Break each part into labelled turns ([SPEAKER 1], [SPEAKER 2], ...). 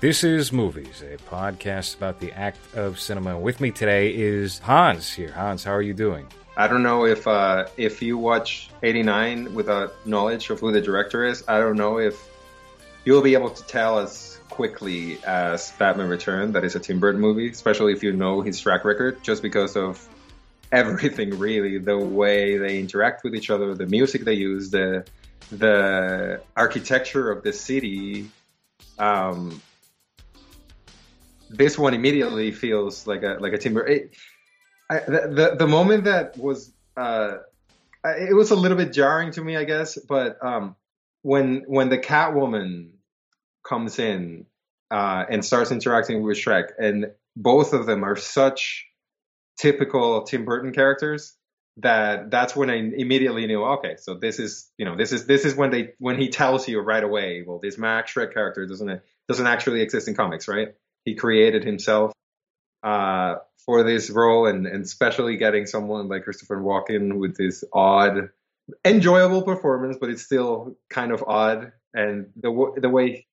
[SPEAKER 1] This is Movies, a podcast about the act of cinema. With me today is Hans here. Hans, how are you doing?
[SPEAKER 2] I don't know if uh, if you watch 89 without knowledge of who the director is, I don't know if you'll be able to tell as quickly as Batman Return that is a Tim Burton movie, especially if you know his track record, just because of everything really, the way they interact with each other, the music they use, the the architecture of the city. Um, this one immediately feels like a like a timber. It, I, the, the, the moment that was uh, it was a little bit jarring to me, I guess. But um, when when the Catwoman comes in uh, and starts interacting with Shreck, and both of them are such typical Tim Burton characters that that's when I immediately knew. Okay, so this is you know this is this is when they when he tells you right away. Well, this Max Shreck character doesn't doesn't actually exist in comics, right? He created himself uh, for this role, and, and especially getting someone like Christopher Walken with this odd, enjoyable performance, but it's still kind of odd, and the the way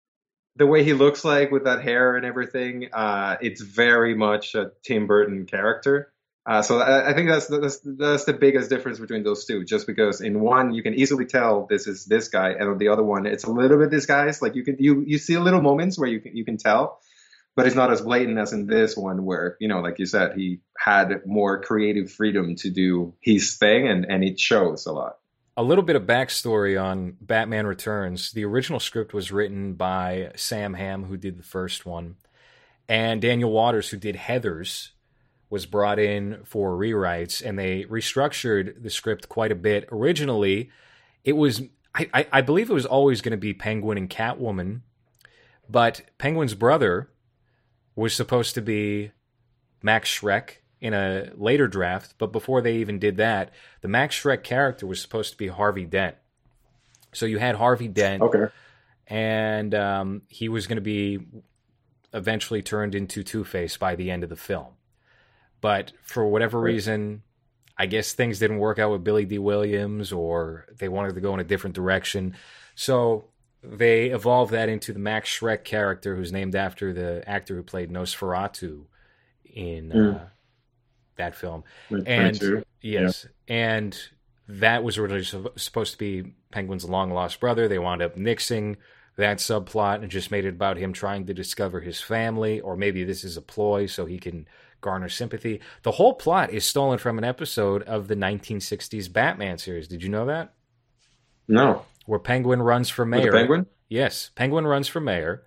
[SPEAKER 2] the way he looks like with that hair and everything, uh, it's very much a Tim Burton character. Uh, so I, I, think that's, that's that's the biggest difference between those two. Just because in one you can easily tell this is this guy, and on the other one it's a little bit disguised. Like you can you you see little moments where you can you can tell, but it's not as blatant as in this one where you know like you said he had more creative freedom to do his thing and and it shows a lot.
[SPEAKER 1] A little bit of backstory on batman returns. The original script was written by sam hamm who did the first one and daniel waters who did heathers was brought in for rewrites and they restructured the script quite a bit. Originally it was i, I, I believe it was always going to be penguin and catwoman but penguin's brother was supposed to be Max Shreck in a later draft, but before they even did that, the Max Shreck character was supposed to be Harvey Dent. So you had Harvey Dent,
[SPEAKER 2] okay,
[SPEAKER 1] and um, he was going to be eventually turned into Two Face by the end of the film. But for whatever reason, I guess things didn't work out with Billy Dee Williams, or they wanted to go in a different direction. So they evolved that into the Max Shreck character, who's named after the actor who played Nosferatu in mm. uh, that film. and yes, yeah. and that was originally supposed to be Penguin's long lost brother. They wound up nixing that subplot and just made it about him trying to discover his family, or maybe this is a ploy so he can garner sympathy. The whole plot is stolen from an episode of the 1960s Batman series. Did you know that?
[SPEAKER 2] No
[SPEAKER 1] where Penguin runs for mayor.
[SPEAKER 2] Penguin?
[SPEAKER 1] Yes, Penguin runs for mayor,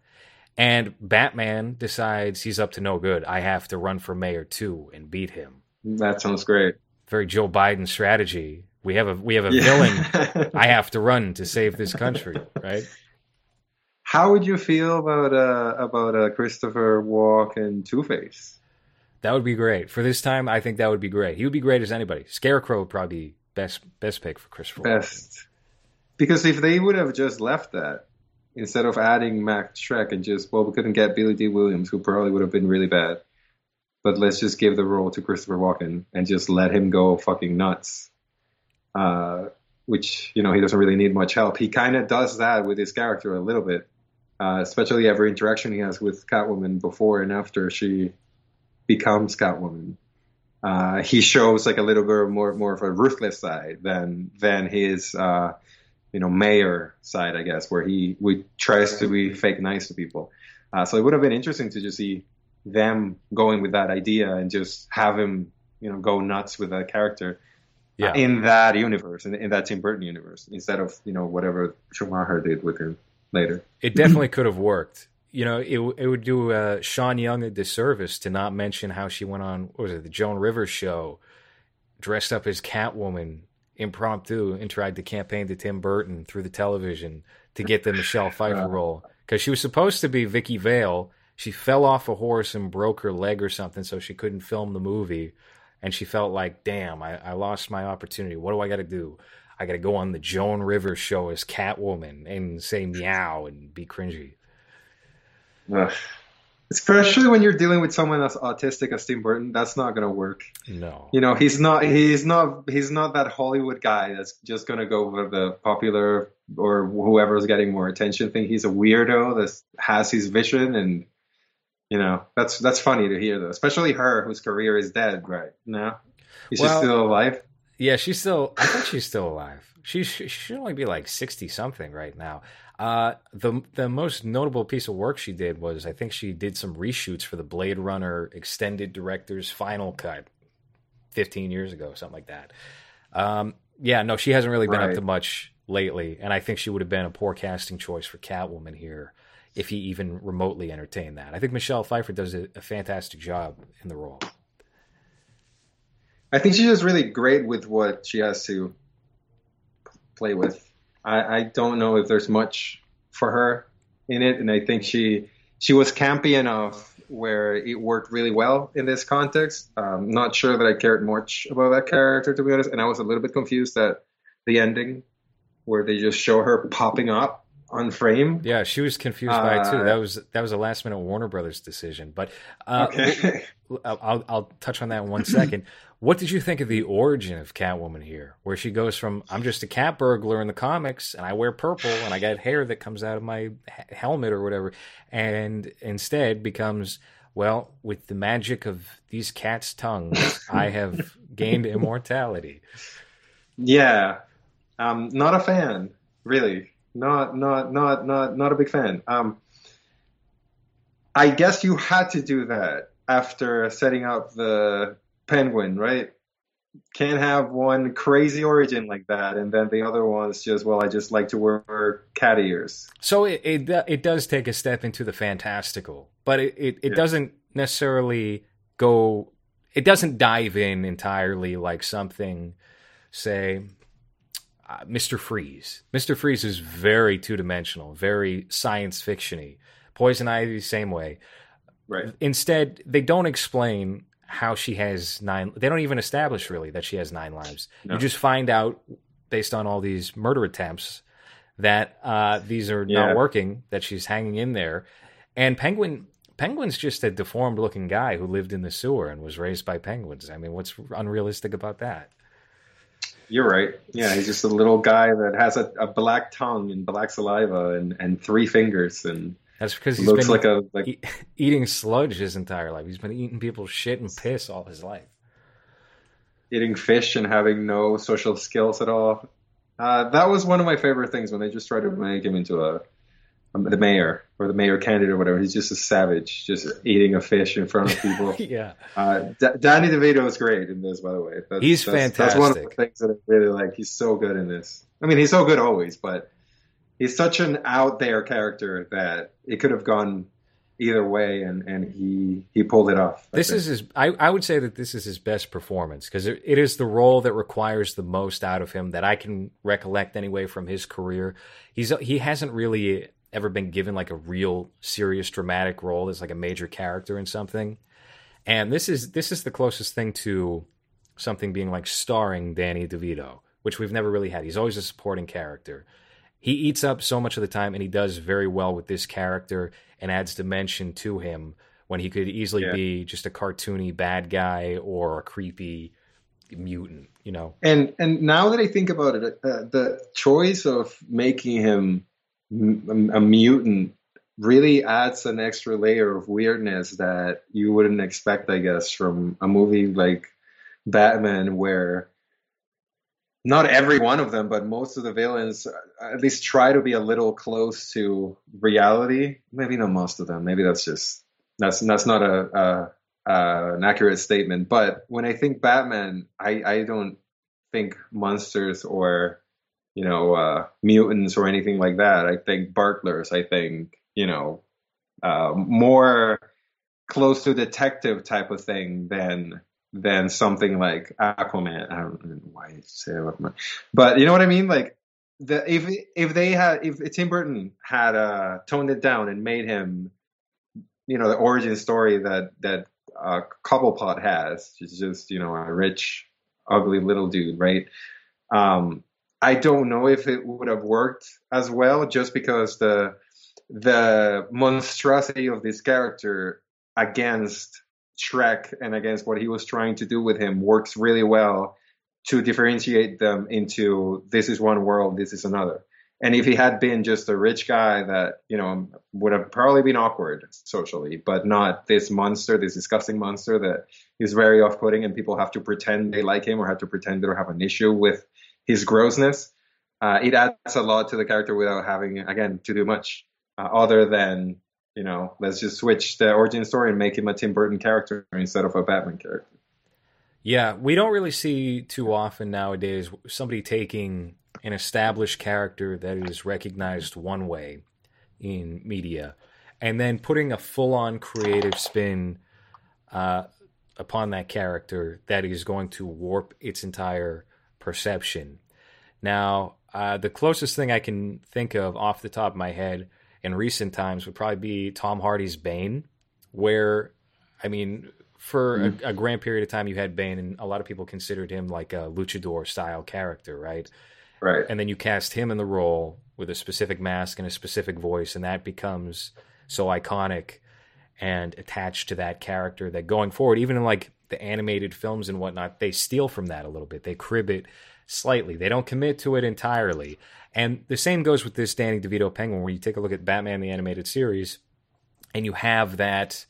[SPEAKER 1] and Batman decides he's up to no good. I have to run for mayor too and beat him.
[SPEAKER 2] That sounds great.
[SPEAKER 1] Very Joe Biden strategy. We have a we have a yeah. villain. I have to run to save this country, right?
[SPEAKER 2] How would you feel about uh, about uh, Christopher Walken Two Face?
[SPEAKER 1] That would be great for this time. I think that would be great. He would be great as anybody. Scarecrow would probably be best best pick for Christopher.
[SPEAKER 2] Best. Because if they would have just left that instead of adding Max Shreck and just well, we couldn't get Billy Dee Williams, who probably would have been really bad. But let's just give the role to Christopher Walken and just let him go fucking nuts. Uh, which you know he doesn't really need much help. He kind of does that with his character a little bit, uh, especially every interaction he has with Catwoman before and after she becomes Catwoman. Uh, he shows like a little bit more more of a ruthless side than than his uh, you know mayor side, I guess, where he we tries to be fake nice to people. Uh, so it would have been interesting to just see them going with that idea and just have him you know go nuts with that character yeah. in that universe in, in that Tim Burton universe instead of you know whatever Schumacher did with him later.
[SPEAKER 1] It definitely could have worked. You know, it it would do uh, Sean Young a disservice to not mention how she went on. What was it the Joan Rivers show, dressed up as Catwoman impromptu and tried to campaign to Tim Burton through the television to get the Michelle Pfeiffer role because she was supposed to be Vicki Vale. She fell off a horse and broke her leg or something, so she couldn't film the movie. And she felt like, damn, I, I lost my opportunity. What do I got to do? I got to go on the Joan Rivers show as Catwoman and say meow and be cringy.
[SPEAKER 2] Ugh. Especially when you're dealing with someone as autistic as Tim Burton, that's not gonna work.
[SPEAKER 1] No.
[SPEAKER 2] You know, he's not he's not he's not that Hollywood guy that's just gonna go for the popular or whoever's getting more attention thing. He's a weirdo that has his vision and you know, that's that's funny to hear though. Especially her whose career is dead right now. Is
[SPEAKER 1] Well-
[SPEAKER 2] she still alive?
[SPEAKER 1] Yeah, she's still. I think she's still alive. She, she should only be like sixty something right now. Uh, the the most notable piece of work she did was I think she did some reshoots for the Blade Runner extended director's final cut, fifteen years ago, something like that. Um, yeah, no, she hasn't really been up to much lately, and I think she would have been a poor casting choice for Catwoman here if he even remotely entertained that. I think Michelle Pfeiffer does a, a fantastic job in the role.
[SPEAKER 2] I think she's just really great with what she has to play with. I, I don't know if there's much for her in it, and I think she she was campy enough where it worked really well in this context. Um, not sure that I cared much about that character to be honest, and I was a little bit confused at the ending where they just show her popping up on frame.
[SPEAKER 1] Yeah, she was confused by it too.
[SPEAKER 2] Uh,
[SPEAKER 1] That was that was a last minute Warner Brothers decision. But uh,
[SPEAKER 2] Okay.
[SPEAKER 1] I'll, I'll touch on that in one second. What did you think of the origin of Catwoman here, where she goes from "I'm just a cat burglar in the comics and I wear purple and I got hair that comes out of my h- helmet or whatever," and instead becomes well, with the magic of these cats' tongues, I have gained immortality.
[SPEAKER 2] Yeah, um, not a fan, really. Not, not, not, not, not a big fan. Um, I guess you had to do that after setting up the penguin, right? Can't have one crazy origin like that, and then the other one's just, well, I just like to wear cat ears.
[SPEAKER 1] So it it, it does take a step into the fantastical, but it, it, it
[SPEAKER 2] Yeah.
[SPEAKER 1] doesn't necessarily go. It doesn't dive in entirely like something, say, uh, Mister Freeze. Mister Freeze is very two dimensional, very science fictiony. Poison Ivy, same way.
[SPEAKER 2] Right.
[SPEAKER 1] Instead, they don't explain how she has nine. They don't even establish really that she has nine lives.
[SPEAKER 2] No.
[SPEAKER 1] You just find out based on all these murder attempts that uh, these are
[SPEAKER 2] Yeah.
[SPEAKER 1] not working. That she's hanging in there, and Penguin. Penguin's just a deformed looking guy who lived in the sewer and was raised by penguins. I mean, what's unrealistic about that?
[SPEAKER 2] You're right. Yeah, he's just a little guy that has a, a black tongue and black saliva and, and three fingers and
[SPEAKER 1] That's because he's
[SPEAKER 2] looks
[SPEAKER 1] been
[SPEAKER 2] like a like
[SPEAKER 1] e- eating sludge his entire life. He's been eating people's shit and piss all his life.
[SPEAKER 2] eating fish and having no social skills at all. Uh, that was one of my favorite things when they just tried to make him into a, the mayor or the mayor candidate or whatever. He's just a savage, just eating a fish in front of people.
[SPEAKER 1] yeah.
[SPEAKER 2] uh, D- Danny DeVito is great in this, by the way. That's,
[SPEAKER 1] He's
[SPEAKER 2] that's, That's one of the things that I really like. He's so good in this. I mean, he's so good always, but he's such an out there character that it could have gone either way, and, and he he pulled it off. I
[SPEAKER 1] This
[SPEAKER 2] think.
[SPEAKER 1] is his. I, I would say that this is his best performance because it, it is the role that requires the most out of him that I can recollect anyway from his career. He's he hasn't really ever been given like a real serious dramatic role as like a major character in something, and this is this is the closest thing to something being like starring Danny DeVito, which we've never really had. He's always a supporting character. He eats up so much of the time, and he does very well with this character and adds dimension to him when he could easily
[SPEAKER 2] Yeah.
[SPEAKER 1] be just a cartoony bad guy or a creepy mutant. You know,
[SPEAKER 2] And and now that I think about it, uh, the choice of making him a mutant really adds an extra layer of weirdness that you wouldn't expect, I guess, from a movie like Batman, where not every one of them, but most of the villains uh, at least try to be a little close to reality. Maybe not most of them. Maybe that's just that's that's not a, a uh, an accurate statement. But when I think Batman, I, I don't think monsters or you know uh, mutants or anything like that. I think burglars. I think you know uh, more close to detective type of thing than than something like Aquaman. I don't know why I say Aquaman, but you know what I mean. Like the if if they had if Tim Burton had uh, toned it down and made him you know the origin story that that uh, Cobblepot has, which is just you know a rich, ugly little dude, right? Um, I don't know if it would have worked as well, just because the the monstrosity of this character against Shreck and against what he was trying to do with him works really well to differentiate them into this is one world, this is another. And if he had been just a rich guy that, you know, would have probably been awkward socially, but not this monster, this disgusting monster that is very off putting and people have to pretend they like him or have to pretend they don't have an issue with his grossness. Uh, it adds a lot to the character without having, again, to do much uh, other than, you know, let's just switch the origin story and make him a Tim Burton character instead of a Batman character.
[SPEAKER 1] Yeah, we don't really see too often nowadays somebody taking an established character that is recognized one way in media and then putting a full on creative spin uh, upon that character that is going to warp its entire perception. Now, uh, the closest thing I can think of off the top of my head in recent times would probably be Tom Hardy's Bane, where, I mean, for mm. a, a, grand period of time, you had Bane, and a lot of people considered him like a luchador style character, right?
[SPEAKER 2] Right.
[SPEAKER 1] And then you cast him in the role with a specific mask and a specific voice, and that becomes so iconic and attached to that character that going forward, even in like the animated films and whatnot, they steal from that a little bit. They crib it slightly. They don't commit to it entirely. And the same goes with this Danny DeVito Penguin, where you take a look at Batman the animated series, and you have that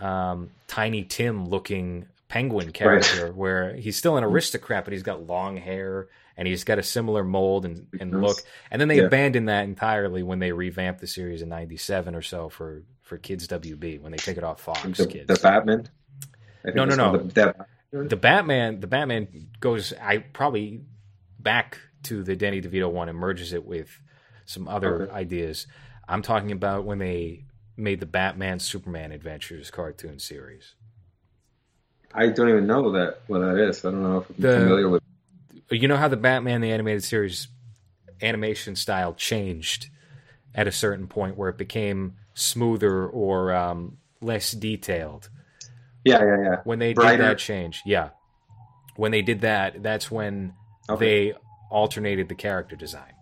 [SPEAKER 1] um, Tiny Tim looking penguin character, right. where he's still an aristocrat, but he's got long hair and he's got a similar mold and, and look. And then they yeah. abandoned that entirely when they revamped the series in '97 or so for for Kids WB when they take it off Fox.
[SPEAKER 2] The,
[SPEAKER 1] Kids.
[SPEAKER 2] the Batman.
[SPEAKER 1] No, no, no. The, the, Batman. The Batman goes. I probably back to the Danny DeVito one and merges it with some other okay. ideas. I'm talking about when they made the Batman Superman Adventures cartoon series.
[SPEAKER 2] I don't even know that what that is. I don't know if I'm the, familiar with.
[SPEAKER 1] You know how the Batman the animated series animation style changed at a certain point where it became smoother or um, less detailed.
[SPEAKER 2] Yeah, yeah, yeah.
[SPEAKER 1] When they Brighter. did that change, yeah. When they did that, that's when okay. they alternated the character design.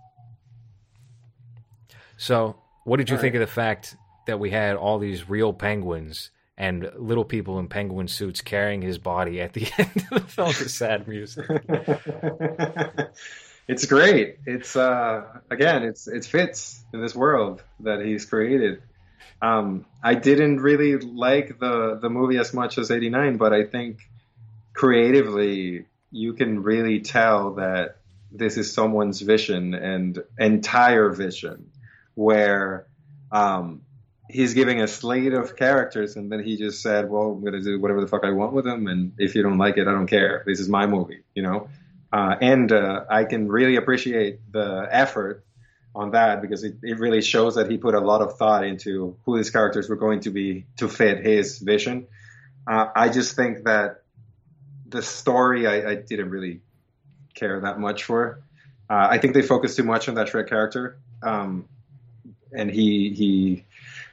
[SPEAKER 1] So, what did you all think right. of the fact that we had all these real penguins and little people in penguin suits carrying his body at the end of the film with sad music.
[SPEAKER 2] it's great. It's uh, again, it's it fits in this world that he's created. Um, I didn't really like the the movie as much as '89, but I think creatively you can really tell that this is someone's vision and entire vision, where um, he's giving a slate of characters, and then he just said, "Well, I'm gonna do whatever the fuck I want with them, and if you don't like it, I don't care. This is my movie," you know. Uh, and uh, I can really appreciate the effort on that because it, it really shows that he put a lot of thought into who these characters were going to be to fit his vision. Uh, I just think that the story I, I didn't really care that much for. Uh, I think they focused too much on that Shreck character, um, and he he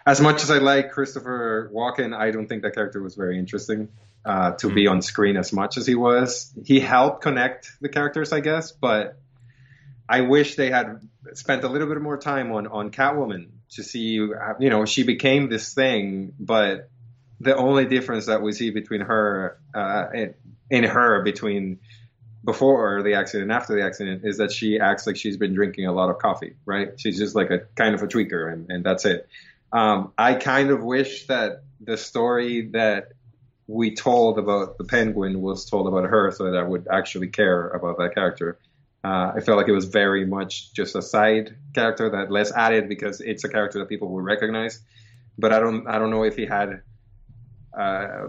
[SPEAKER 2] as much as I like Christopher Walken, I don't think that character was very interesting uh, to mm. be hmm. on screen as much as he was. He helped connect the characters, I guess, but I wish they had spent a little bit more time on on Catwoman to see, you know, she became this thing, but the only difference that we see between her uh, in, in her between before the accident and after the accident is that she acts like she's been drinking a lot of coffee, right? She's just like a kind of a tweaker, and, and that's it. Um, I kind of wish that the story that we told about the penguin was told about her so that I would actually care about that character. Uh, I felt like it was very much just a side character that less added because it's a character that people will recognize. But I don't, I don't know if he had uh,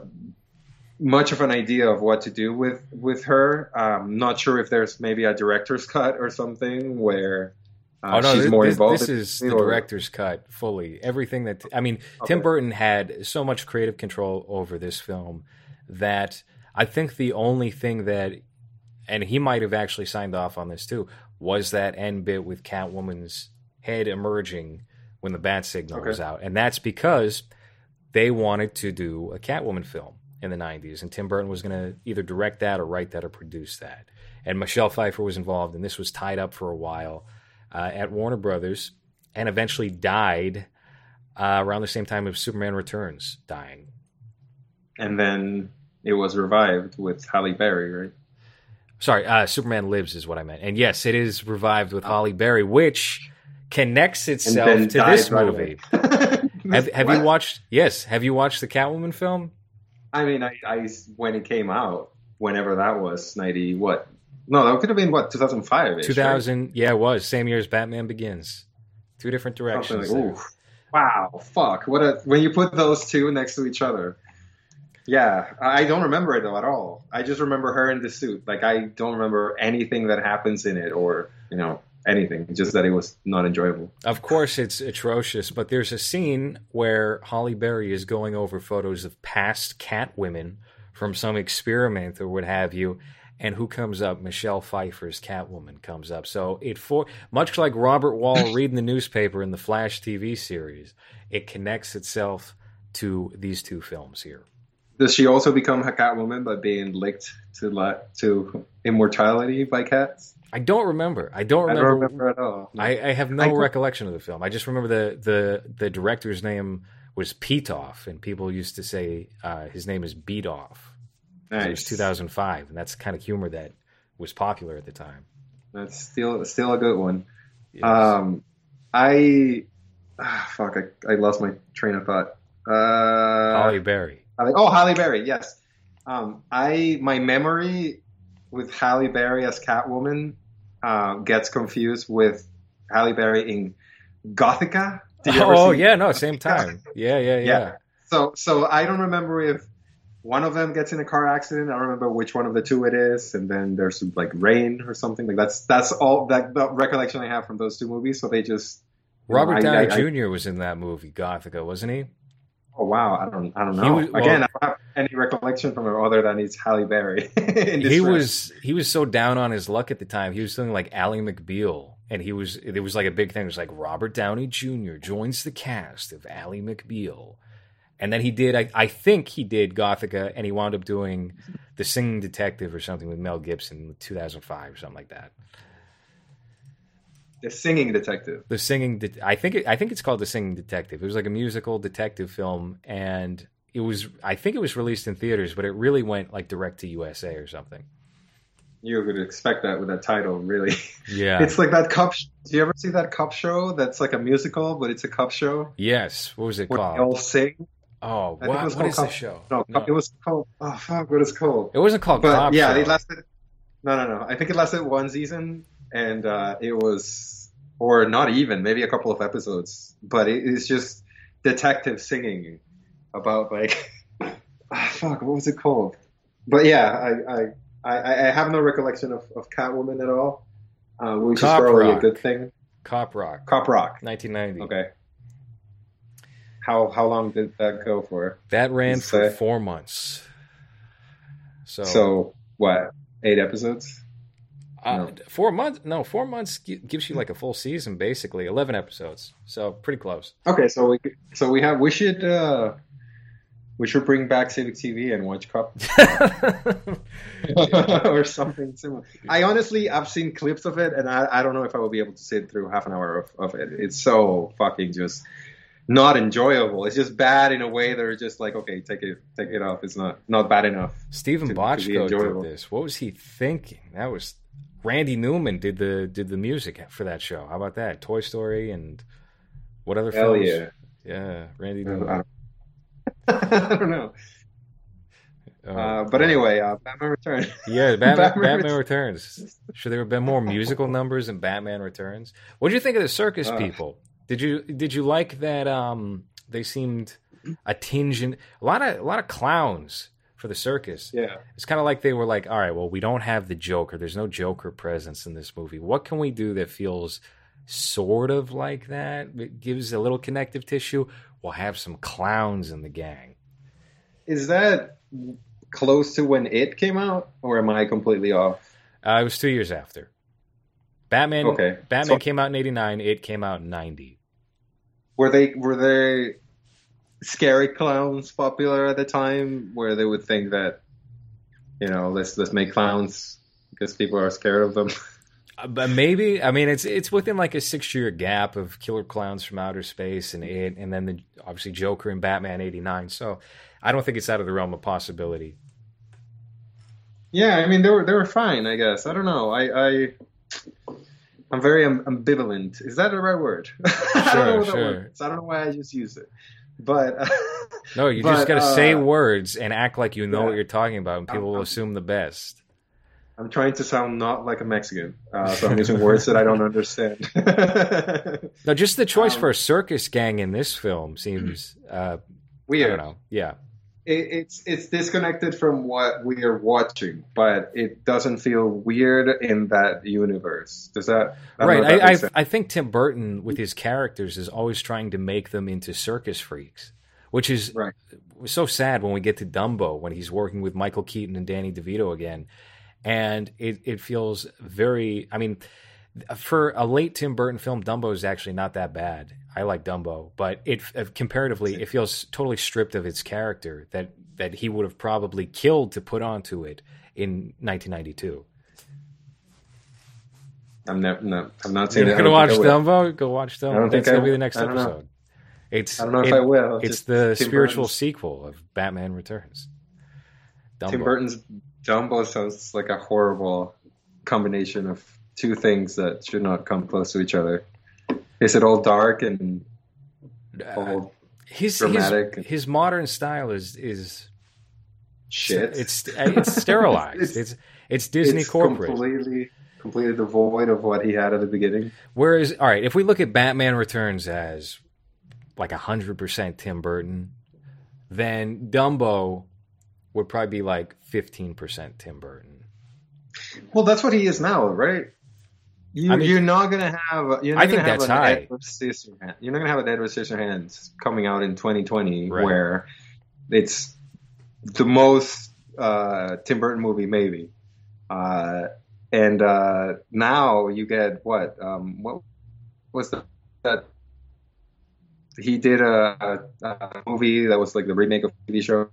[SPEAKER 2] much of an idea of what to do with with her. Um, not sure if there's maybe a director's cut or something where uh, oh no, she's
[SPEAKER 1] this,
[SPEAKER 2] more involved.
[SPEAKER 1] This is the director's cut fully. Everything that I mean, okay. Tim Burton had so much creative control over this film that I think the only thing that, and he might have actually signed off on this too, was that end bit with Catwoman's head emerging when the bat signal okay. was out, and that's because they wanted to do a Catwoman film in the '90s, and Tim Burton was going to either direct that or write that or produce that, and Michelle Pfeiffer was involved, and this was tied up for a while uh, at Warner Brothers, and eventually died uh, around the same time as Superman Returns dying.
[SPEAKER 2] And then it was revived with Halle Berry, right?
[SPEAKER 1] Sorry, uh, Superman Lives is what I meant. And yes, it is revived with Halle Berry, which connects itself to this
[SPEAKER 2] right
[SPEAKER 1] movie. Have, have you watched? Yes, have you watched the Catwoman film?
[SPEAKER 2] I mean, I, I when it came out, whenever that was, ninety what? No, that could have been what 2005. -ish,
[SPEAKER 1] Two thousand, yeah, it was same year as Batman Begins. Two different directions.
[SPEAKER 2] Like, ooh, wow, fuck! What a when you put those two next to each other. Yeah, I I don't remember it though at all. I just remember her in the suit. Like I don't remember anything that happens in it, or you know anything. Just that it was not enjoyable.
[SPEAKER 1] Of course, it's atrocious, but there's a scene where Halle Berry is going over photos of past Catwomen from some experiment or what have you, and who comes up? Michelle Pfeiffer's Catwoman comes up. So it for much like Robert Wuhl reading the newspaper in the Flash TV series, it connects itself to these two films here.
[SPEAKER 2] Does she also become a Catwoman by being licked to to immortality by cats?
[SPEAKER 1] I don't remember. I don't
[SPEAKER 2] I
[SPEAKER 1] remember.
[SPEAKER 2] don't remember at all.
[SPEAKER 1] I, I have no
[SPEAKER 2] I
[SPEAKER 1] recollection of the film. I just remember the the the director's name was Pitof, and people used to say uh, his name is Beatoff. It was 2005, and that's the kind of humor that was popular at the time.
[SPEAKER 2] That's still still a good one.
[SPEAKER 1] Yes.
[SPEAKER 2] Um, I ah, fuck. I, I lost my train of thought. Uh,
[SPEAKER 1] Holly Berry.
[SPEAKER 2] Halle- oh, Halle Berry. Yes. Um, I my memory with Halle Berry as Catwoman uh, gets confused with Halle Berry in Gothika. Did you ever
[SPEAKER 1] Oh yeah, no, same time. Yeah, yeah, yeah.
[SPEAKER 2] Yeah. So so I don't remember if one of them gets in a car accident. I don't remember which one of the two it is, and then there's like rain or something. Like that's that's all that the recollection I have from those two movies. So they just
[SPEAKER 1] Robert
[SPEAKER 2] I-
[SPEAKER 1] Downey
[SPEAKER 2] I-
[SPEAKER 1] Jr. was in that movie, Gothika, wasn't he?
[SPEAKER 2] oh wow, I don't I don't know.
[SPEAKER 1] was- well-
[SPEAKER 2] Again, I don't have any recollection from her other than he's Halle Berry. in
[SPEAKER 1] he was he was so down on his luck at the time. He was doing like Ally McBeal, and he was it was like a big thing. It was like Robert Downey Jr. joins the cast of Ally McBeal, and then he did. I, I think he did Gothika, and he wound up doing the Singing Detective or something with Mel Gibson in 2005 or something like that.
[SPEAKER 2] the singing detective.
[SPEAKER 1] The Singing, Det- I think it, I think it's called the Singing Detective. It was like a musical detective film, and it was I think it was released in theaters, but it really went like direct to USA or something.
[SPEAKER 2] You would expect that with that title, really.
[SPEAKER 1] Yeah.
[SPEAKER 2] It's like that cup. Do you ever see that cup show? That's like a musical, but it's a cup show
[SPEAKER 1] yes. What was it
[SPEAKER 2] where
[SPEAKER 1] called?
[SPEAKER 2] they all sing.
[SPEAKER 1] Oh,
[SPEAKER 2] I think it was
[SPEAKER 1] what
[SPEAKER 2] called
[SPEAKER 1] is the
[SPEAKER 2] Cop-
[SPEAKER 1] show?
[SPEAKER 2] No,
[SPEAKER 1] No.
[SPEAKER 2] it was called. Oh fuck, what is it called?
[SPEAKER 1] It wasn't called
[SPEAKER 2] But
[SPEAKER 1] Cop
[SPEAKER 2] yeah,
[SPEAKER 1] Show.
[SPEAKER 2] it lasted. No, no, no. I think it lasted one season, and uh, it was, or not even, maybe a couple of episodes. But it, it's just detective singing about like, ah, fuck, what was it called? But yeah, I, I, I, I have no recollection of, of Catwoman at all, uh, which
[SPEAKER 1] Cop
[SPEAKER 2] is probably
[SPEAKER 1] Rock.
[SPEAKER 2] a good thing.
[SPEAKER 1] Cop Rock,
[SPEAKER 2] Cop Rock.
[SPEAKER 1] 1990.
[SPEAKER 2] Okay. How how long did that go for?
[SPEAKER 1] That ran
[SPEAKER 2] Let's
[SPEAKER 1] for
[SPEAKER 2] say-
[SPEAKER 1] four months. So,
[SPEAKER 2] So what? Eight episodes?
[SPEAKER 1] uh,
[SPEAKER 2] no.
[SPEAKER 1] four months? No, four months gives you like a full season, basically. 11 episodes. So pretty close.
[SPEAKER 2] Okay, so we so we have we should uh we should bring back Civic TV and watch Cup or something similar. I honestly I've seen clips of it and I, I don't know if I will be able to sit through half an hour of, of it. It's so fucking just not enjoyable. It's just bad in a way they're just like, okay, take it take it off. It's not not bad enough.
[SPEAKER 1] Steven
[SPEAKER 2] To-
[SPEAKER 1] Bochco did this. What was he thinking? That was Randy Newman did the did the music for that show. How about that? Toy Story and what other
[SPEAKER 2] Hell
[SPEAKER 1] films?
[SPEAKER 2] yeah.
[SPEAKER 1] Yeah, Randy
[SPEAKER 2] I don't, I don't know.
[SPEAKER 1] Oh,
[SPEAKER 2] Uh, but anyway, uh, Batman Returns.
[SPEAKER 1] Yeah, Batman,
[SPEAKER 2] Batman
[SPEAKER 1] Batman, Returns. Should there have been more musical numbers in Batman Returns? What do you think of the circus
[SPEAKER 2] Uh.
[SPEAKER 1] people? Did you did you like that? Um, they seemed a tinge in a lot of a lot of clowns for the circus.
[SPEAKER 2] yeah.
[SPEAKER 1] It's kind of like they were like, all right, well, we don't have the Joker. There's no Joker presence in this movie. What can we do that feels sort of like that? It gives a little connective tissue. We'll have some clowns in the gang.
[SPEAKER 2] Is that close to when it came out, or am I completely off?
[SPEAKER 1] Uh, it was two years after. Batman.
[SPEAKER 2] Okay.
[SPEAKER 1] Batman
[SPEAKER 2] So-
[SPEAKER 1] came out in '89. It came out in '90.
[SPEAKER 2] Were they were they scary clowns popular at the time, where they would think that you know let's let's make clowns because people are scared of them?
[SPEAKER 1] Uh, but maybe I mean it's it's within like a six year gap of Killer Clowns from Outer Space and it, and then the obviously Joker and Batman eighty nine. So I don't think it's out of the realm of possibility.
[SPEAKER 2] Yeah, I mean they were they were fine. I guess I don't know. I I I'm very ambivalent. Is that the right word? I don't know what sure. that word is. I don't know why I just used it. But uh,
[SPEAKER 1] no, you but, just got to uh, say words and act like you know yeah. what you're talking about, and people I'm, will assume the best.
[SPEAKER 2] I'm trying to sound not like a Mexican, uh, so I'm using words that I don't understand.
[SPEAKER 1] no, just the choice um, for a circus gang in this film seems uh,
[SPEAKER 2] weird.
[SPEAKER 1] I don't know. Yeah,
[SPEAKER 2] it's it's disconnected from what we are watching, but it doesn't feel weird in that universe. Does that
[SPEAKER 1] I right? That I I, I think Tim Burton with his characters is always trying to make them into circus freaks, which is
[SPEAKER 2] right.
[SPEAKER 1] so sad when we get to Dumbo when he's working with Michael Keaton and Danny DeVito again and it it feels very. I mean, for a late Tim Burton film, Dumbo is actually not that bad. I like Dumbo, but it uh, comparatively it feels totally stripped of its character that that he would have probably killed to put onto it in 1992. I'm
[SPEAKER 2] not. No, I'm not saying.
[SPEAKER 1] You're gonna watch Dumbo. Go watch Dumbo. That's gonna be the next episode.
[SPEAKER 2] Know.
[SPEAKER 1] It's.
[SPEAKER 2] I don't know if it, I will.
[SPEAKER 1] It's Just the Tim spiritual Burton's... sequel of Batman Returns.
[SPEAKER 2] Dumbo. Tim Burton's Dumbo sounds like a horrible combination of two things that should not come close to each other. Is it all dark and all uh, his, dramatic?
[SPEAKER 1] His, his, modern style is is
[SPEAKER 2] shit.
[SPEAKER 1] It's it's sterilized. it's, it's, it's Disney
[SPEAKER 2] it's
[SPEAKER 1] corporate.
[SPEAKER 2] Completely completely devoid of what he had at the beginning.
[SPEAKER 1] Whereas, all right, if we look at Batman Returns as like hundred percent Tim Burton, then Dumbo would probably be like 15% Tim Burton.
[SPEAKER 2] Well, that's what he is now, right? You, I mean, you're not gonna have. You're not
[SPEAKER 1] I think that's high.
[SPEAKER 2] Scissorhands. You're not gonna have an Edward Scissorhands coming out in 2020 right. where it's the most uh, Tim Burton movie, maybe. Uh, and uh, now you get what? Um, what was the, that? He did a, a, movie that was like the remake of TV show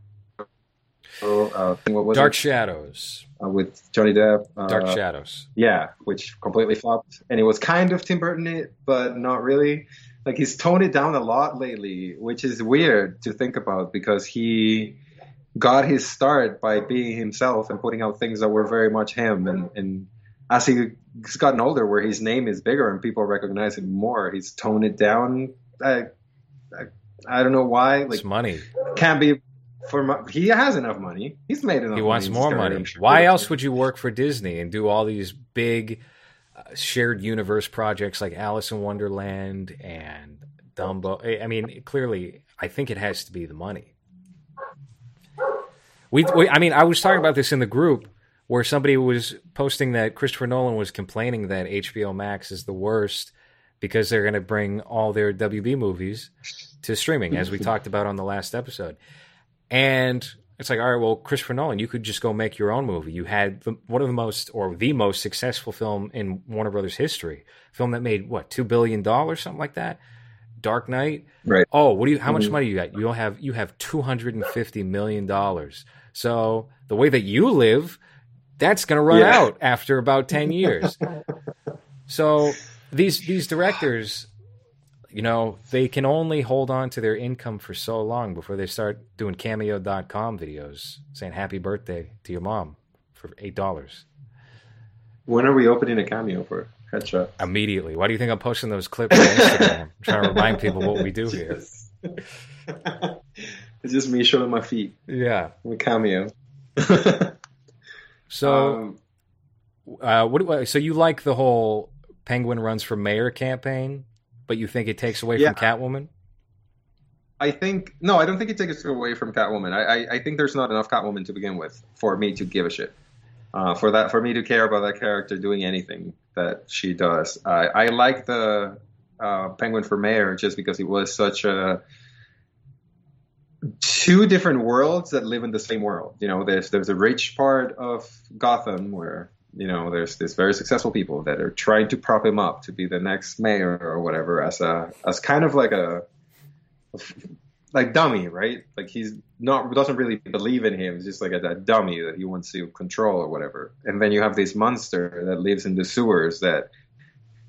[SPEAKER 2] uh, what was
[SPEAKER 1] Dark
[SPEAKER 2] it?
[SPEAKER 1] Shadows
[SPEAKER 2] uh, with Johnny Depp. Uh,
[SPEAKER 1] Dark Shadows.
[SPEAKER 2] Yeah, which completely flopped, and it was kind of Tim Burton, it, but not really. Like he's toned it down a lot lately, which is weird to think about because he got his start by being himself and putting out things that were very much him. And, and as he's gotten older, where his name is bigger and people recognize him more, he's toned it down. I, I, I don't know why. Like
[SPEAKER 1] it's money
[SPEAKER 2] can't be for he has enough money. He's made enough.
[SPEAKER 1] He wants more money. Why else would you work for Disney and do all these big uh, shared universe projects like Alice in Wonderland and Dumbo? I mean, clearly, I think it has to be the money. We, we, I mean, I was talking about this in the group where somebody was posting that Christopher Nolan was complaining that HBO Max is the worst because they're going to bring all their WB movies to streaming, as we talked about on the last episode. And it's like, all right, well, Christopher Nolan, you could just go make your own movie. You had the, one of the most, or the most successful film in Warner Brothers history, film that made what two billion dollars, something like that. Dark Knight.
[SPEAKER 2] Right.
[SPEAKER 1] Oh, what do you? How much mm-hmm. money you got? You have you have two hundred and fifty million dollars. So the way that you live, that's going to run yeah. out after about ten years. so these these directors you know, they can only hold on to their income for so long before they start doing cameo.com videos saying happy birthday to your mom for $8.
[SPEAKER 2] When are we opening a cameo for Headshot?
[SPEAKER 1] Immediately. Why do you think I'm posting those clips on Instagram? I'm trying to remind people what we do here.
[SPEAKER 2] it's just me showing my feet.
[SPEAKER 1] Yeah.
[SPEAKER 2] With cameo.
[SPEAKER 1] so, um, uh, what, so you like the whole Penguin runs for mayor campaign? But you think it takes away yeah. from Catwoman?
[SPEAKER 2] I think no, I don't think it takes away from Catwoman. I, I, I think there's not enough Catwoman to begin with for me to give a shit. Uh, for that, for me to care about that character doing anything that she does. I, I like the uh, Penguin for Mayor just because it was such a two different worlds that live in the same world. You know, there's there's a rich part of Gotham where you know, there's these very successful people that are trying to prop him up to be the next mayor or whatever as a as kind of like a like dummy, right? Like he's not doesn't really believe in him. He's just like a, a, dummy that he wants to control or whatever. And then you have this monster that lives in the sewers that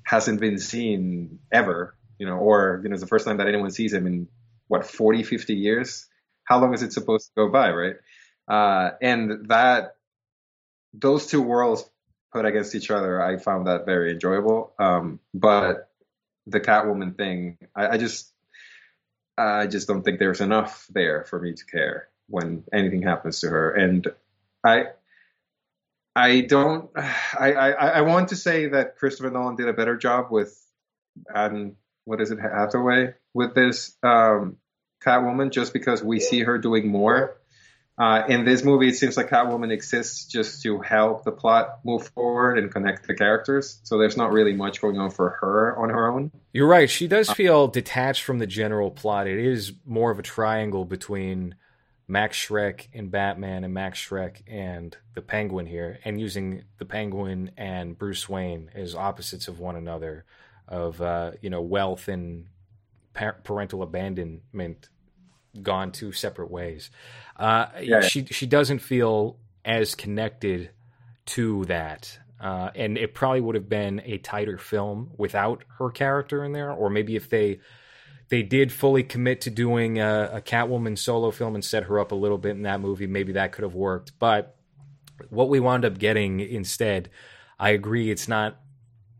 [SPEAKER 2] hasn't been seen ever, you know, or you know, it's the first time that anyone sees him in what 40, 50 years. How long is it supposed to go by, right? Uh, and that those two worlds put against each other, I found that very enjoyable. Um, but the Catwoman thing, I, I just I just don't think there's enough there for me to care when anything happens to her. And I, I don't. I, I, I want to say that Christopher Nolan did a better job with, and what is it, Hathaway with this um, Catwoman, just because we see her doing more. Uh, in this movie, it seems like Catwoman exists just to help the plot move forward and connect the characters. So there's not really much going on for her on her own.
[SPEAKER 1] You're right. She does feel detached from the general plot. It is more of a triangle between Max Shreck and Batman and Max Shreck and the Penguin here, and using the Penguin and Bruce Wayne as opposites of one another, of uh, you know wealth and parental abandonment gone two separate ways. Uh, yeah. She she doesn't feel as connected to that, uh, and it probably would have been a tighter film without her character in there, or maybe if they they did fully commit to doing a, a Catwoman solo film and set her up a little bit in that movie, maybe that could have worked. But what we wound up getting instead, I agree, it's not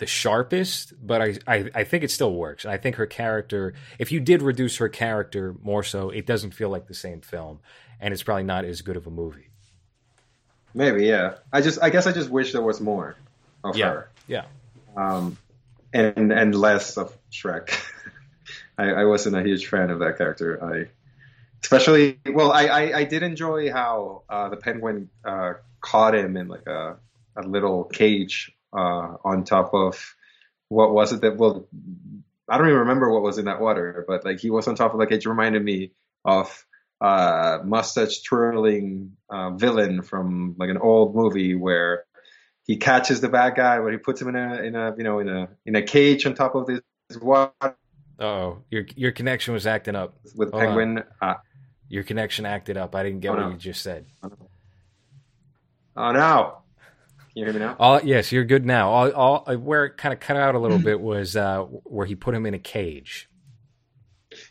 [SPEAKER 1] the sharpest, but I, I, I think it still works. I think her character, if you did reduce her character more so, it doesn't feel like the same film, and it's probably not as good of a movie.
[SPEAKER 2] Maybe, yeah. I just, I guess, I just wish there was more of
[SPEAKER 1] yeah.
[SPEAKER 2] her.
[SPEAKER 1] Yeah.
[SPEAKER 2] Um, and and less of Shreck. I, I wasn't a huge fan of that character. I, especially, well, I, I, I did enjoy how uh, the Penguin uh, caught him in like a a little cage uh, on top of what was it that well I don't even remember what was in that water, but like he was on top of like it reminded me of uh mustache twirling uh, villain from like an old movie where he catches the bad guy, but he puts him in a in a you know in a in a cage on top of this water.
[SPEAKER 1] Oh, your your connection was acting up
[SPEAKER 2] with Hold Penguin. Uh,
[SPEAKER 1] your connection acted up. I didn't get oh, what no. you just said.
[SPEAKER 2] Oh no! Can you hear me now?
[SPEAKER 1] All, yes, you're good now. All, all, uh, where it kind of cut out a little bit was uh, where he put him in a cage.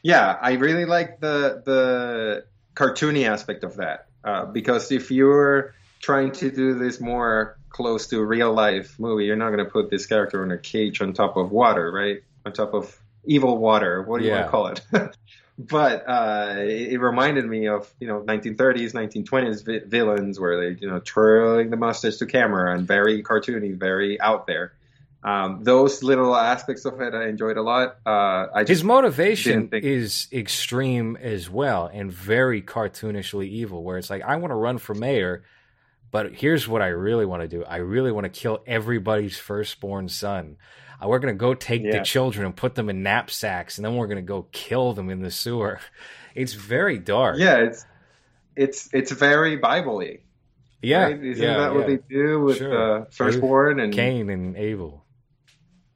[SPEAKER 2] Yeah, I really like the the cartoony aspect of that uh, because if you're trying to do this more close to real life movie, you're not going to put this character in a cage on top of water, right? On top of evil water. What do you yeah. want to call it? but uh, it, it, reminded me of you know 1930s, 1920s vi- villains where they you know twirling the mustache to camera and very cartoony, very out there. Um, those little aspects of it I enjoyed a lot. Uh,
[SPEAKER 1] His motivation think... is extreme as well and very cartoonishly evil. Where it's like I want to run for mayor, but here's what I really want to do. I really want to kill everybody's firstborn son. Uh, we're going to go take yeah. the children and put them in knapsacks, and then we're going to go kill them in the sewer. It's very dark.
[SPEAKER 2] Yeah, it's it's it's very Bible-y.
[SPEAKER 1] Yeah,
[SPEAKER 2] right? isn't
[SPEAKER 1] yeah,
[SPEAKER 2] that
[SPEAKER 1] yeah.
[SPEAKER 2] what they do with sure. uh, firstborn and
[SPEAKER 1] Cain and Abel?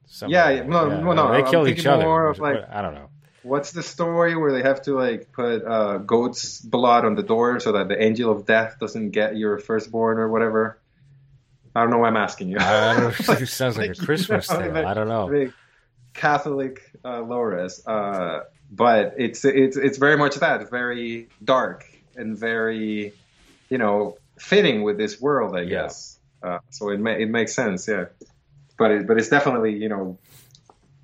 [SPEAKER 2] Something yeah, like no, yeah. no,
[SPEAKER 1] they kill
[SPEAKER 2] each
[SPEAKER 1] other.
[SPEAKER 2] More of like,
[SPEAKER 1] I don't know.
[SPEAKER 2] What's the story where they have to like put uh, goat's blood on the door so that the angel of death doesn't get your firstborn or whatever? I don't know why I'm asking you.
[SPEAKER 1] I don't know. It sounds like a Christmas you know, tale. I don't know.
[SPEAKER 2] Big Catholic uh, Lores, uh, but it's it's it's very much that. It's very dark and very, you know, fitting with this world, I guess. Uh, so it ma- it makes sense, yeah. But it, but it's definitely you know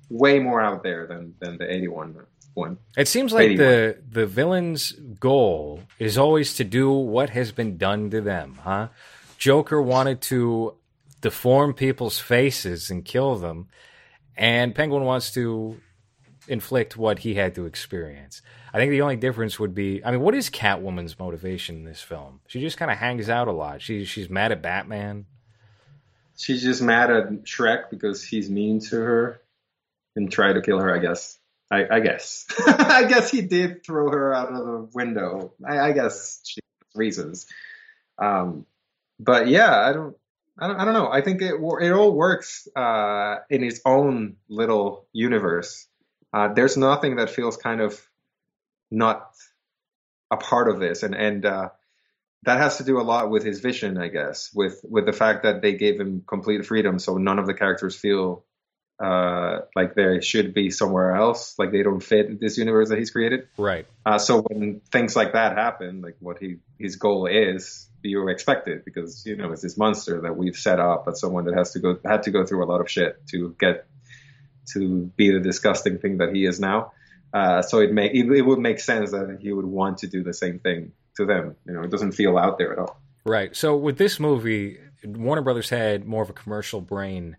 [SPEAKER 2] way more out there than than the 81 one.
[SPEAKER 1] It seems like 81. the the villain's goal is always to do what has been done to them, huh? Joker wanted to deform people's faces and kill them, and Penguin wants to inflict what he had to experience. I think the only difference would be, I mean, what is Catwoman's motivation in this film? She just kind of hangs out a lot. She she's mad at Batman.
[SPEAKER 2] She's just mad at Shreck because he's mean to her and try to kill her. I guess. I, I guess. I guess he did throw her out of the window. I, I guess she reasons. Um, but yeah, I don't, I don't, I don't know. I think it it all works uh, in its own little universe. Uh, there's nothing that feels kind of not a part of this, and and uh, that has to do a lot with his vision, I guess, with with the fact that they gave him complete freedom, so none of the characters feel uh, like they should be somewhere else, like they don't fit in this universe that he's created.
[SPEAKER 1] Right.
[SPEAKER 2] Uh, so when things like that happen, like what he his goal is, you expect it because you know it's this monster that we've set up as someone that has to go had to go through a lot of shit to get to be the disgusting thing that he is now. Uh, so it may it, it would make sense that he would want to do the same thing to them. You know, it doesn't feel out there at all.
[SPEAKER 1] Right. So with this movie, Warner Brothers had more of a commercial brain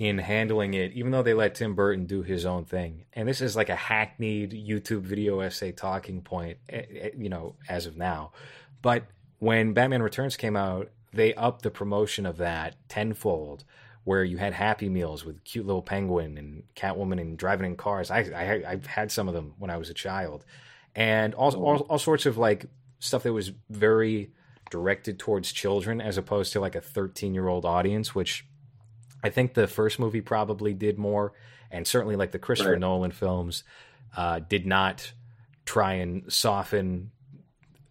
[SPEAKER 1] in handling it, even though they let Tim Burton do his own thing. And this is like a hackneyed YouTube video essay talking point, eh, eh, you know, as of now. But when Batman Returns came out, they upped the promotion of that tenfold, where you had Happy Meals with cute little penguin and Catwoman and driving in cars. I, I I've had some of them when I was a child, and all, all all sorts of like stuff that was very directed towards children as opposed to like a 13 year old audience, which I think the first movie probably did more, and certainly like the Christopher
[SPEAKER 2] Right.
[SPEAKER 1] Nolan films uh, did not try and soften,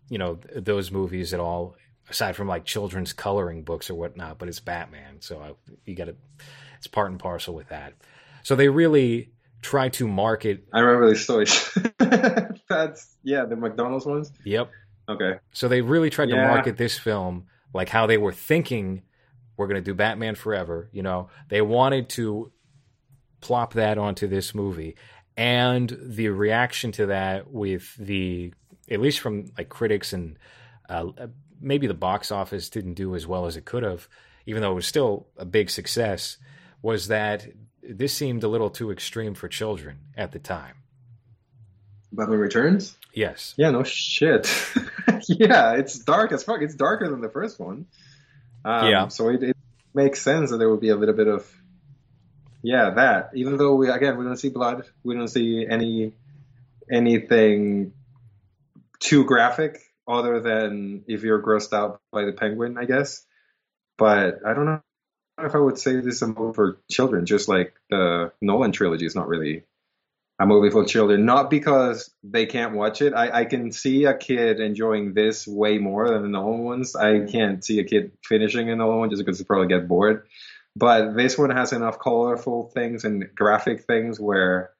[SPEAKER 1] you know, those movies at all. Aside from like children's coloring books or whatnot, but it's Batman, so I, you got to. It's part and parcel with that. So they really try to market.
[SPEAKER 2] I remember these stories. That's yeah, the McDonald's ones.
[SPEAKER 1] Yep.
[SPEAKER 2] Okay.
[SPEAKER 1] So they really tried to market this film like how they were thinking we're going to do Batman Forever. You know, they wanted to plop that onto this movie, and the reaction to that with the at least from like critics and uh, maybe the box office didn't do as well as it could have, even though it was still a big success. Was that this seemed a little too extreme for children at the time?
[SPEAKER 2] Batman Returns.
[SPEAKER 1] Yes.
[SPEAKER 2] Yeah, no shit. yeah, it's dark as fuck. It's darker than the first one. Um,
[SPEAKER 1] Yeah.
[SPEAKER 2] So it, it makes sense that there would be a little bit of, yeah, that. Even though we again we don't see blood, we don't see any anything too graphic, other than if you're grossed out by the penguin, I guess. But I don't know if I would say this is a movie for children. Just like the Nolan trilogy is not really a movie for children, not because they can't watch it. I, I can see a kid enjoying this way more than the Nolan ones. I can't see a kid finishing a Nolan one just because they probably get bored. But this one has enough colorful things and graphic things where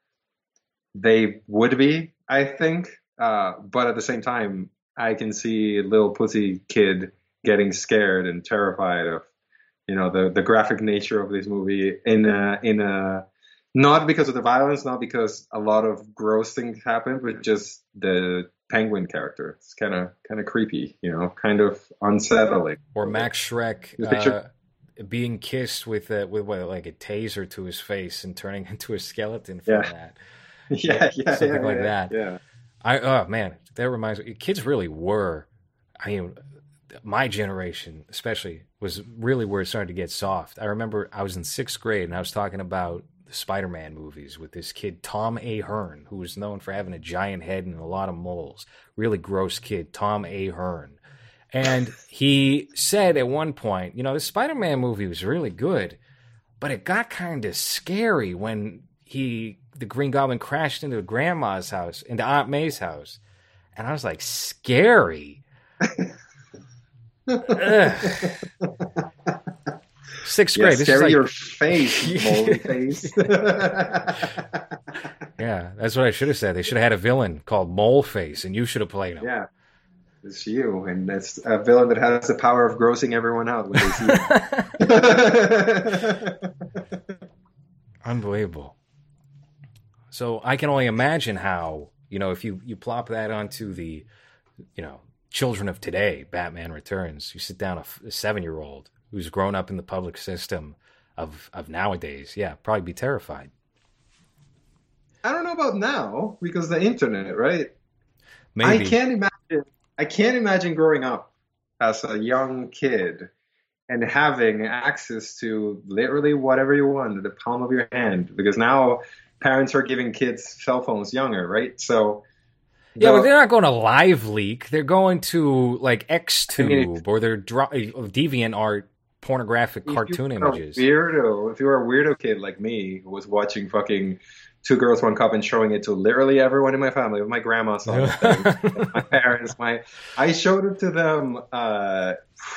[SPEAKER 2] they would be, I think. Uh, but at the same time, I can see a little pussy kid getting scared and terrified of, you know, the, the graphic nature of this movie in a, in a, not because of the violence, not because a lot of gross things happen, but just the penguin character. It's kind of kind of creepy, you know, kind of unsettling.
[SPEAKER 1] or Max
[SPEAKER 2] Shreck
[SPEAKER 1] uh, being kissed with a, with what, like a taser to his face and turning into a skeleton from
[SPEAKER 2] Yeah.
[SPEAKER 1] that.
[SPEAKER 2] yeah, yeah,
[SPEAKER 1] Something
[SPEAKER 2] yeah,
[SPEAKER 1] like
[SPEAKER 2] yeah,
[SPEAKER 1] that.
[SPEAKER 2] Yeah,
[SPEAKER 1] I oh man, that reminds me. Kids really were. I mean, my generation especially was really where it started to get soft. I remember I was in sixth grade and I was talking about the Spider-Man movies with this kid Tom A. Hearn, who was known for having a giant head and a lot of moles. Really gross kid, Tom A. Hearn. And he said at one point, you know, the Spider-Man movie was really good, but it got kind of scary when he the Green Goblin crashed into grandma's house, into Aunt May's house. And I was like, scary. Sixth
[SPEAKER 2] yeah
[SPEAKER 1] grade. This is like,
[SPEAKER 2] your face, moldy face.
[SPEAKER 1] yeah, that's what I should have said. They should have had a villain called Mole Face, and you should have played him.
[SPEAKER 2] yeah, it's you, and it's a villain that has the power of grossing everyone out when they see.
[SPEAKER 1] Unbelievable. So I can only imagine how you know if you you plop that onto the you know children of today, Batman Returns. You sit down a, f- a seven year old who's grown up in the public system of of nowadays. Yeah, probably be terrified.
[SPEAKER 2] I don't know about now because the internet, right?
[SPEAKER 1] Maybe
[SPEAKER 2] I can't imagine. I can't imagine growing up as a young kid and having access to literally whatever you want at the palm of your hand. Because now parents are giving kids cell phones younger, right? So
[SPEAKER 1] Yeah,
[SPEAKER 2] the-
[SPEAKER 1] but they're not going to live leak. They're going to like XTube
[SPEAKER 2] I mean,
[SPEAKER 1] or they're dro- uh, deviant art, pornographic
[SPEAKER 2] if
[SPEAKER 1] cartoon images.
[SPEAKER 2] Weirdo. If you were a weirdo kid like me who was watching fucking Two Girls One Cup and showing it to literally everyone in my family. My grandma saw it, my parents, my I showed it to them. Uh,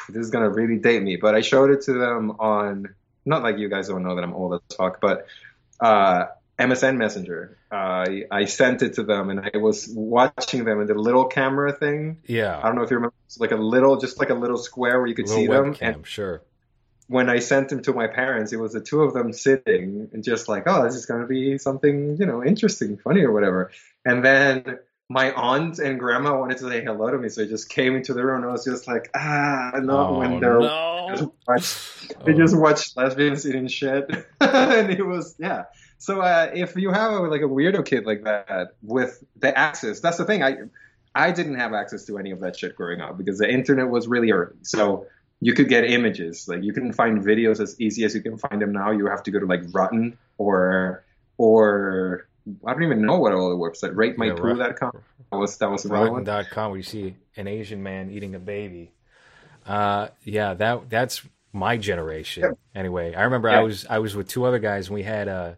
[SPEAKER 2] this is gonna really date me, but I showed it to them on not like you guys don't know that I'm old as fuck, but uh, MSN Messenger. Uh, I, I sent it to them, and I was watching them in the little camera thing.
[SPEAKER 1] Yeah,
[SPEAKER 2] I don't know if you remember, it's like a little, just like a little square where you could see them.
[SPEAKER 1] Webcam, and sure.
[SPEAKER 2] When I sent them to my parents, it was the two of them sitting and just like, oh, this is going to be something, you know, interesting, funny, or whatever. And then my aunt and grandma wanted to say hello to me, so I just came into the room and I was just like, ah, not
[SPEAKER 1] oh,
[SPEAKER 2] when they're
[SPEAKER 1] no.
[SPEAKER 2] just watch, they just watched lesbians eating shit, and it was yeah. So uh, if you have a, like a weirdo kid like that with the access, that's the thing. I I didn't have access to any of that shit growing up because the internet was really early. So you could get images, like you can find videos as easy as you can find them now. You have to go to like Rotten or or I don't even know what all the website ratemypoo.com.
[SPEAKER 1] Yeah,
[SPEAKER 2] that was that was.
[SPEAKER 1] Rotten.com where you see an Asian man eating a baby. Uh, yeah, that that's my generation.
[SPEAKER 2] Yep.
[SPEAKER 1] Anyway, I remember. I was I was with two other guys and we had a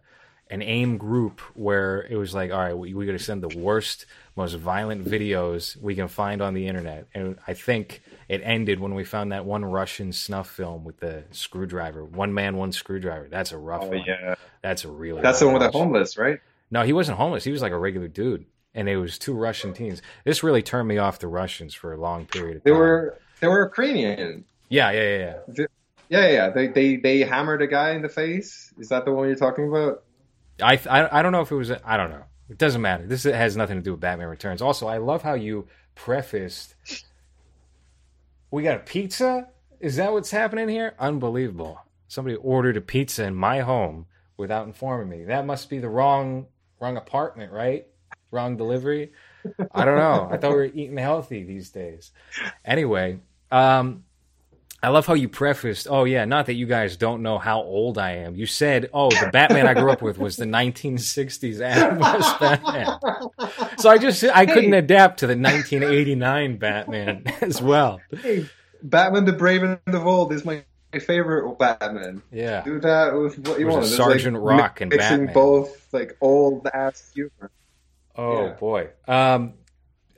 [SPEAKER 1] an AIM group where it was like, all right, we, we got to send the worst, most violent videos we can find on the internet. And I think it ended when we found that one Russian snuff film with the screwdriver, one man, one screwdriver. That's a rough
[SPEAKER 2] Oh
[SPEAKER 1] one.
[SPEAKER 2] yeah,
[SPEAKER 1] That's a really
[SPEAKER 2] that's the one with the homeless, right?
[SPEAKER 1] No, he wasn't homeless. He was like a regular dude, and it was two Russian teens. This really turned me off the Russians for a long period of
[SPEAKER 2] They
[SPEAKER 1] time.
[SPEAKER 2] were they were Ukrainian.
[SPEAKER 1] yeah, yeah, yeah, yeah.
[SPEAKER 2] Yeah, yeah, yeah. They they they hammered a guy in the face. Is that the one you're talking about?
[SPEAKER 1] I, I I don't know if it was. I don't know. It doesn't matter. This has nothing to do with Batman Returns. Also, I love how you prefaced. We got a pizza. Is that what's happening here? Unbelievable. Somebody ordered a pizza in my home without informing me. That must be the wrong wrong apartment, right? Wrong delivery. I don't know. I thought we were eating healthy these days. Anyway, um, I love how you prefaced, oh, yeah, not that you guys don't know how old I am. You said, oh, the Batman I grew up with was the 1960s Adam West Batman. So I just, I couldn't adapt to the 1989 Batman as well.
[SPEAKER 2] Hey, Batman the Brave and the Bold is my, favorite Batman.
[SPEAKER 1] Yeah.
[SPEAKER 2] Do that with what you want.
[SPEAKER 1] Sergeant
[SPEAKER 2] like
[SPEAKER 1] Rock and
[SPEAKER 2] mixing
[SPEAKER 1] Batman?
[SPEAKER 2] both like old ass humor.
[SPEAKER 1] Oh,
[SPEAKER 2] Yeah.
[SPEAKER 1] boy. Um,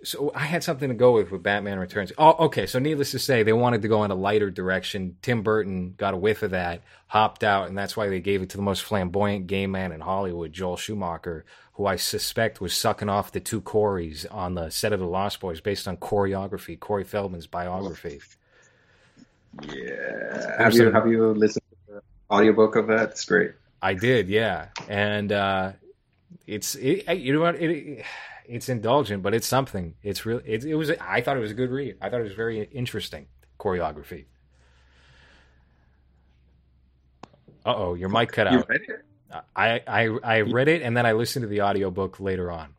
[SPEAKER 1] so I had something to go with with Batman Returns. Oh, okay. So needless to say, they wanted to go in a lighter direction. Tim Burton got a whiff of that, hopped out, and that's why they gave it to the most flamboyant gay man in Hollywood, Joel Schumacher, who I suspect was sucking off the two Coreys on the set of The Lost Boys based on Coreyography, Corey Feldman's biography.
[SPEAKER 2] Yeah. Have you have you listened to the audiobook of that? It's great.
[SPEAKER 1] I did, yeah, and uh, it's it, you know what it, it's indulgent, but it's something. It's real. It, it was. I thought it was a good read. I thought it was very interesting Coreyography. Uh oh, your mic cut out. I, I I read it and then I listened to the audiobook later on.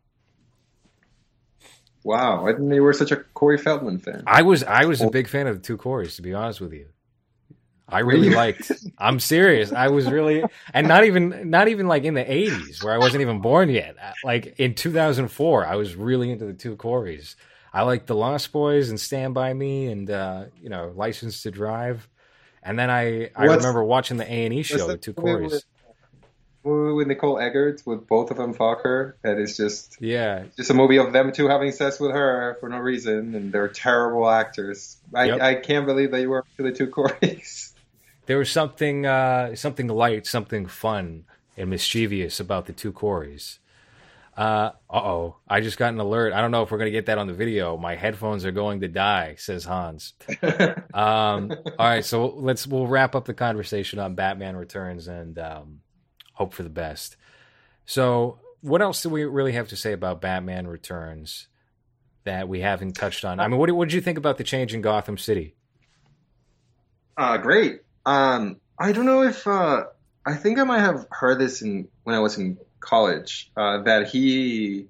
[SPEAKER 2] Wow, I didn't know you were such a Corey Feldman fan.
[SPEAKER 1] I was I was a big fan of the two Corys, to be honest with you. I really liked. I'm serious. I was really, and not even not even like in the '80s where I wasn't even born yet. Like in 2004, I was really into the two Corys. I liked the Lost Boys and Stand by Me, and uh, you know, License to Drive. And then I I
[SPEAKER 2] What's-
[SPEAKER 1] remember watching the A and E show the two Corys.
[SPEAKER 2] with- with Nicole Eggert with both of them fuck her. That is just
[SPEAKER 1] Yeah,
[SPEAKER 2] just a movie of them two having sex with her for no reason, and they're terrible actors. I,
[SPEAKER 1] Yep.
[SPEAKER 2] I can't believe that you were to the two Coreys.
[SPEAKER 1] there was something uh, something light, something fun and mischievous about the two Corys. Uh oh, I just got an alert. I don't know if we're gonna get that on the video. My headphones are going to die, says Hans. Um, all right, so let's we'll wrap up the conversation on Batman Returns and um, hope for the best. So, what else do we really have to say about Batman Returns that we haven't touched on? I mean, what what did you think about the change in Gotham City?
[SPEAKER 2] Uh, great. Um, I don't know if uh, I think I might have heard this in when I was in college uh, that he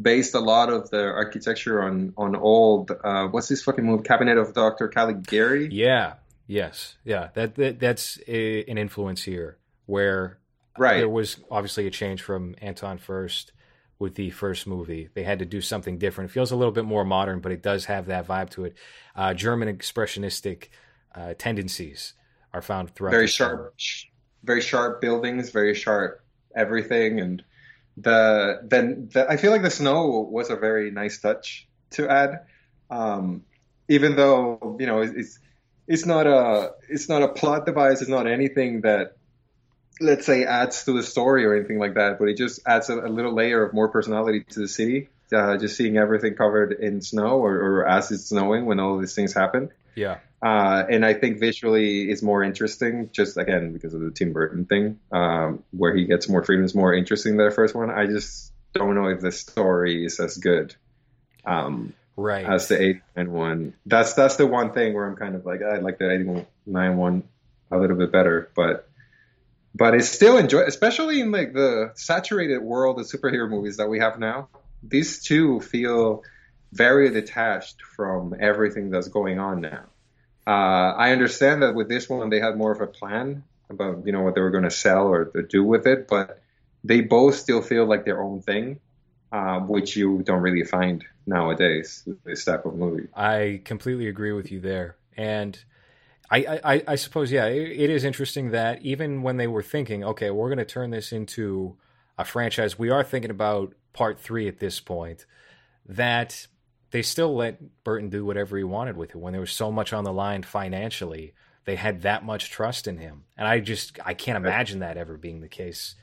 [SPEAKER 2] based a lot of the architecture on on old uh, what's this fucking movie Cabinet of Dr. Caligari.
[SPEAKER 1] Yeah. Yes. Yeah. That, that that's a, an influence here where
[SPEAKER 2] Right.
[SPEAKER 1] there was obviously a change from Anton Furst with the first movie. They had to do something different. It feels a little bit more modern, but it does have that vibe to it. Uh, German expressionistic uh, tendencies are found throughout.
[SPEAKER 2] very sharp, sh- very sharp buildings, very sharp everything, and the then the, I feel like the snow was a very nice touch to add, um, even though you know it's it's not a it's not a plot device. It's not anything that let's say adds to the story or anything like that. But it just adds a, a little layer of more personality to the city. Uh, just seeing everything covered in snow or, or as it's snowing when all these things happen.
[SPEAKER 1] Yeah.
[SPEAKER 2] Uh, and I think visually is more interesting, just again because of the Tim Burton thing, um, where he gets more freedom is more interesting than the first one. I just don't know if the story is as good. Um,
[SPEAKER 1] right.
[SPEAKER 2] As the 89 one. That's that's the one thing where I'm kind of like I like the 89 one a little bit better, but but it's still enjoy, especially in like the saturated world of superhero movies that we have now. These two feel very detached from everything that's going on now. Uh, I understand that with this one they had more of a plan about you know what they were going to sell or to do with it, but they both still feel like their own thing, uh, which you don't really find nowadays with this type of movie.
[SPEAKER 1] I completely agree with you there, and I I, I suppose yeah, it, it is interesting that even when they were thinking, okay, we're going to turn this into a franchise, we are thinking about part three at this point. That they still let Burton do whatever he wanted with it when there was so much on the line financially. They had that much trust in him, and I just I can't imagine that ever being the case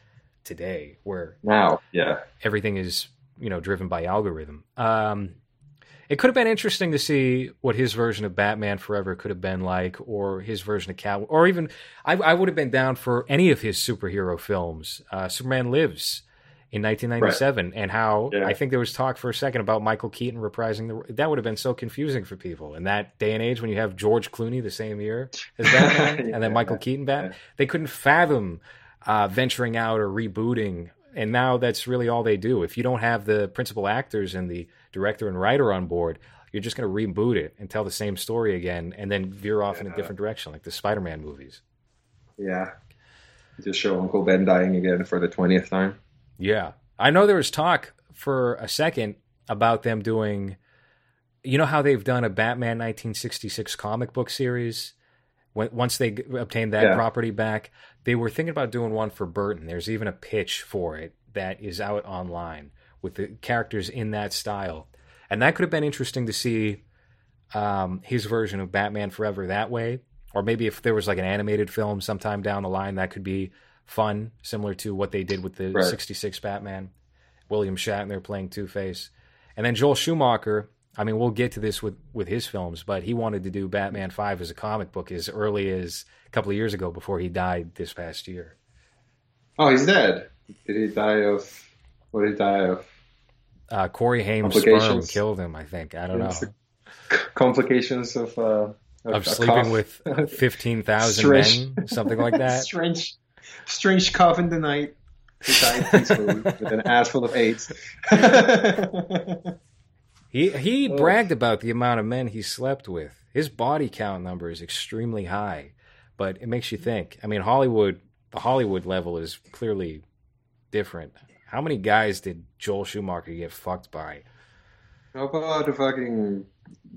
[SPEAKER 1] today, where
[SPEAKER 2] now yeah
[SPEAKER 1] everything is you know driven by algorithm. Um, it could have been interesting to see what his version of Batman Forever could have been like, or his version of Cat, or even I, I would have been down for any of his superhero films. Uh, Superman Lives in 1997 right. and how yeah. I think there was talk for a second about Michael Keaton reprising the that would have been so confusing for people. In that day and age when you have George Clooney the same year as Batman yeah, and then Michael Keaton Batman they couldn't fathom uh, venturing out or rebooting. And now that's really all they do. If you don't have the principal actors and the director and writer on board you're just going to reboot it and tell the same story again and then veer off in a different direction like the Spider-Man movies.
[SPEAKER 2] Yeah. Just show Uncle Ben dying again for the 20th time
[SPEAKER 1] yeah. I know there was talk for a second about them doing you know how they've done a Batman 1966 comic book series when, once they obtained that yeah. property back they were thinking about doing one for Burton there's even a pitch for it that is out online with the characters in that style and that could have been interesting to see um, his version of Batman Forever that way or maybe if there was like an animated film sometime down the line that could be fun, similar to what they did with the right. 66 Batman. William Shatner playing Two Face. And then Joel Schumacher, I mean, we'll get to this with, with his films, but he wanted to do Batman 5 as a comic book as early as a couple of years ago before he died this past year.
[SPEAKER 2] Oh, he's dead. Did he die of. What did he die of?
[SPEAKER 1] Uh, Corey Haim's sperm killed him, I think. I don't know.
[SPEAKER 2] Complications of. Uh,
[SPEAKER 1] of, of sleeping cough. with 15,000 men, something like that.
[SPEAKER 2] Strange strange cough in the night. He died peacefully with an ass full of AIDS.
[SPEAKER 1] he he oh. bragged about the amount of men he slept with. His body count number is extremely high, but it makes you think. I mean, Hollywood, the Hollywood level is clearly different. How many guys did Joel Schumacher get fucked by?
[SPEAKER 2] How about the fucking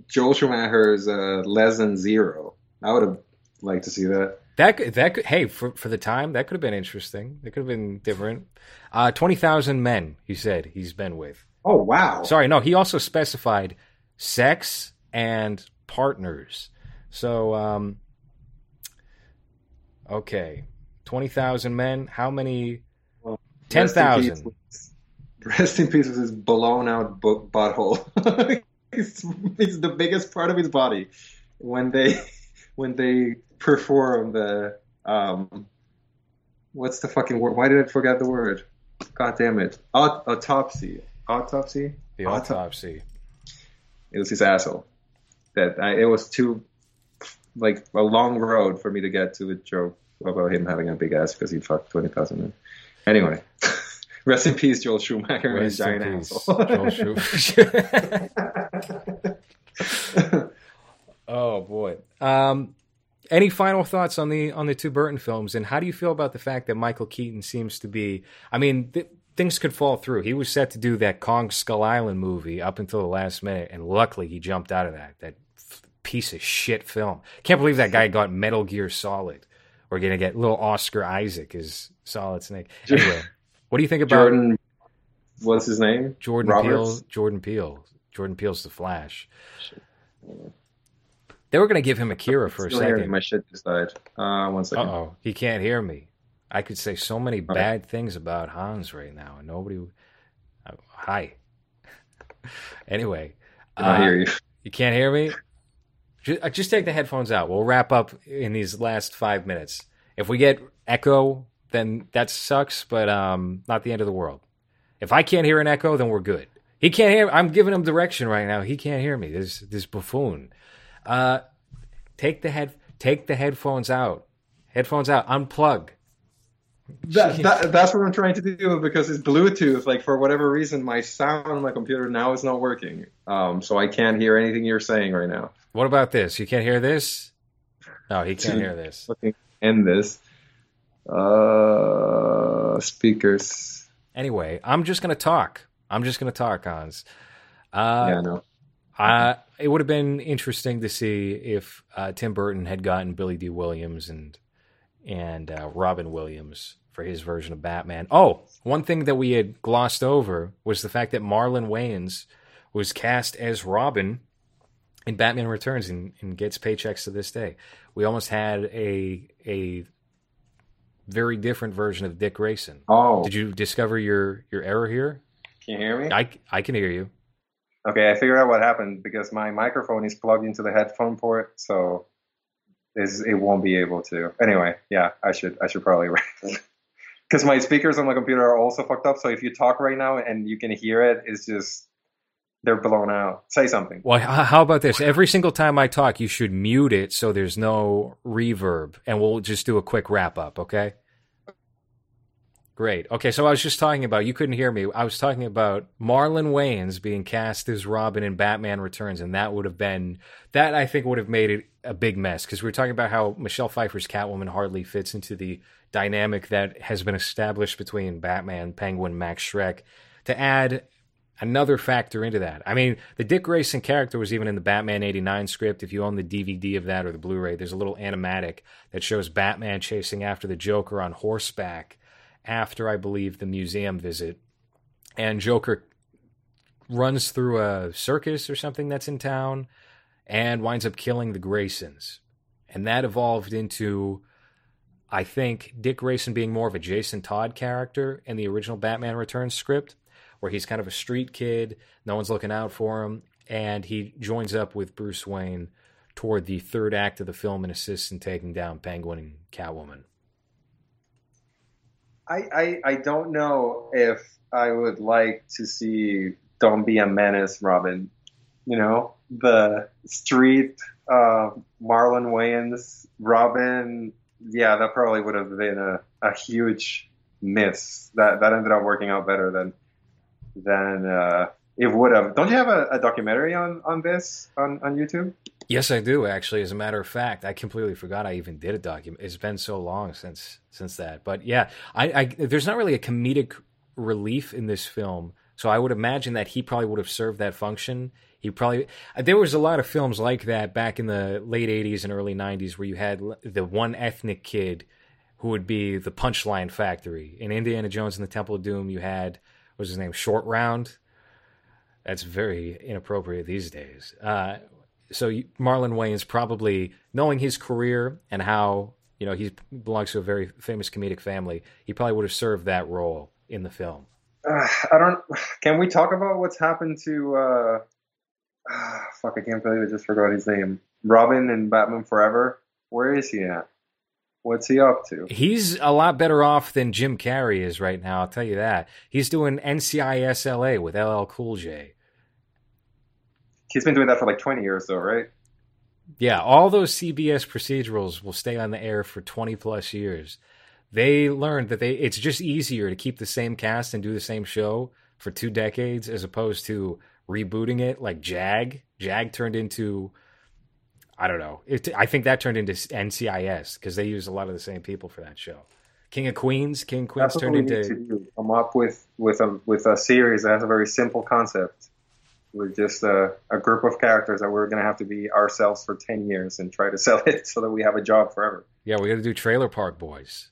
[SPEAKER 2] Joel Schumacher's uh, less than zero? I would have liked to see that.
[SPEAKER 1] That that could, hey for for the time that could have been interesting. That could have been different. Uh, Twenty thousand men. He said he's been with.
[SPEAKER 2] Oh wow!
[SPEAKER 1] Sorry, no. He also specified sex and partners. So um, okay, twenty thousand men. How many? Well, Ten thousand.
[SPEAKER 2] Rest in peace with his blown out butthole. it's, it's the biggest part of his body. When they when they perform the um, what's the fucking word? Why did I forget the word? God damn it! Aut- autopsy. Autopsy.
[SPEAKER 1] The autopsy.
[SPEAKER 2] It was his asshole. That I, it was too like a long road for me to get to a joke about him having a big ass because he fucked twenty thousand men. Anyway. Rest in peace, Joel Schumacher Rest and giant asshole. Joel Schumacher.
[SPEAKER 1] oh boy. Um, any final thoughts on the on the two Burton films, and how do you feel about the fact that Michael Keaton seems to be? I mean, th- things could fall through. He was set to do that Kong Skull Island movie up until the last minute, and luckily he jumped out of that. That f- piece of shit film. Can't believe that guy got Metal Gear Solid. We're gonna get little Oscar Isaac as Solid Snake. Anyway, what do you think about
[SPEAKER 2] Jordan what's his name?
[SPEAKER 1] Jordan
[SPEAKER 2] Roberts?
[SPEAKER 1] Peele. Jordan Peele. Jordan Peele's the Flash. They were going to give him Akira for a second.
[SPEAKER 2] My shit just died. Uh, one
[SPEAKER 1] Uh oh, he can't hear me. I could say so many
[SPEAKER 2] Okay.
[SPEAKER 1] bad things about Hans right now, and nobody. Uh, hi. anyway,
[SPEAKER 2] I
[SPEAKER 1] uh,
[SPEAKER 2] hear you.
[SPEAKER 1] You can't hear me? Just, uh, just take the headphones out. We'll wrap up in these last five minutes. If we get echo, then that sucks, but um, not the end of the world. If I can't hear an echo, then we're good. He can't hear. I'm giving him direction right now. He can't hear me. This this buffoon. Uh, take the head. Take the headphones out. Headphones out. Unplug.
[SPEAKER 2] That, that, that's what I'm trying to do because it's Bluetooth. Like for whatever reason, my sound on my computer now is not working. Um, so I can't hear anything you're saying right now.
[SPEAKER 1] What about this? You can't hear this? No, he can't hear this.
[SPEAKER 2] End this. Uh, speakers.
[SPEAKER 1] Anyway, I'm just gonna talk. I'm just gonna talk, Hans. Uh,
[SPEAKER 2] yeah, no.
[SPEAKER 1] Uh, it would have been interesting to see if uh, Tim Burton had gotten Billy Dee Williams and and uh, Robin Williams for his version of Batman. Oh, one thing that we had glossed over was the fact that Marlon Wayans was cast as Robin in Batman Returns and, and gets paychecks to this day. We almost had a a very different version of Dick Grayson.
[SPEAKER 2] Oh,
[SPEAKER 1] Did you discover your your error here?
[SPEAKER 2] can you hear me?
[SPEAKER 1] I I can hear you.
[SPEAKER 2] Okay, I figured out what happened because my microphone is plugged into the headphone port, so it won't be able to. Anyway, yeah, I should I should probably because my speakers on my computer are also fucked up. So if you talk right now and you can hear it, it's just they're blown out. Say something.
[SPEAKER 1] Well, how about this? Every single time I talk, you should mute it so there's no reverb, and we'll just do a quick wrap up, okay? Great. Okay, so I was just talking about, you couldn't hear me. I was talking about Marlon Wayans being cast as Robin in Batman Returns, and that would have been, that I think would have made it a big mess because we were talking about how Michelle Pfeiffer's Catwoman hardly fits into the dynamic that has been established between Batman, Penguin, Max Shreck. To add another factor into that. I mean, the Dick Grayson character was even in the Batman 89 script. If you own the DVD of that or the Blu ray, there's a little animatic that shows Batman chasing after the Joker on horseback after, I believe, the museum visit. And Joker runs through a circus or something that's in town and winds up killing the Graysons. And that evolved into. I think Dick Grayson being more of a Jason Todd character in the original Batman Returns script, where he's kind of a street kid, no one's looking out for him, and he joins up with Bruce Wayne toward the third act of the film and assists in taking down Penguin and Catwoman.
[SPEAKER 2] I, I I don't know if I would like to see Don't Be a Menace, Robin. You know, the street uh, Marlon Wayans, Robin. Yeah, that probably would have been a, a huge miss. That that ended up working out better than than uh, it would have. Don't you have a, a documentary on on this on on YouTube?
[SPEAKER 1] Yes, I do actually. As a matter of fact, I completely forgot I even did a document. It's been so long since since that. But yeah, I, I there's not really a comedic relief in this film, so I would imagine that he probably would have served that function. He probably there was a lot of films like that back in the late '80s and early '90s where you had the one ethnic kid who would be the punchline factory. In Indiana Jones and the Temple of Doom, you had what was his name Short Round. That's very inappropriate these days. Uh, so Marlon Wayans probably knowing his career and how you know he belongs to a very famous comedic family, he probably would have served that role in the film.
[SPEAKER 2] Uh, I don't. Can we talk about what's happened to? Uh, ah, fuck, I can't believe I just forgot his name. Robin and Batman Forever. Where is he at? What's he up to?
[SPEAKER 1] He's a lot better off than Jim Carrey is right now. I'll tell you that. He's doing NCIS LA with LL Cool J.
[SPEAKER 2] He's been doing that for like 20 years, though, right?
[SPEAKER 1] Yeah, all those CBS procedurals will stay on the air for 20 plus years. They learned that they it's just easier to keep the same cast and do the same show for two decades as opposed to rebooting it like Jag. Jag turned into I don't know. It, I think that turned into NCIS because they used a lot of the same people for that show. King of Queens, King of Queens
[SPEAKER 2] That's
[SPEAKER 1] turned into
[SPEAKER 2] need to do. Come up with with a with a series that has a very simple concept. We're just a, a group of characters that we're going to have to be ourselves for 10 years and try to sell it so that we have a job forever.
[SPEAKER 1] Yeah, we got to do Trailer Park Boys.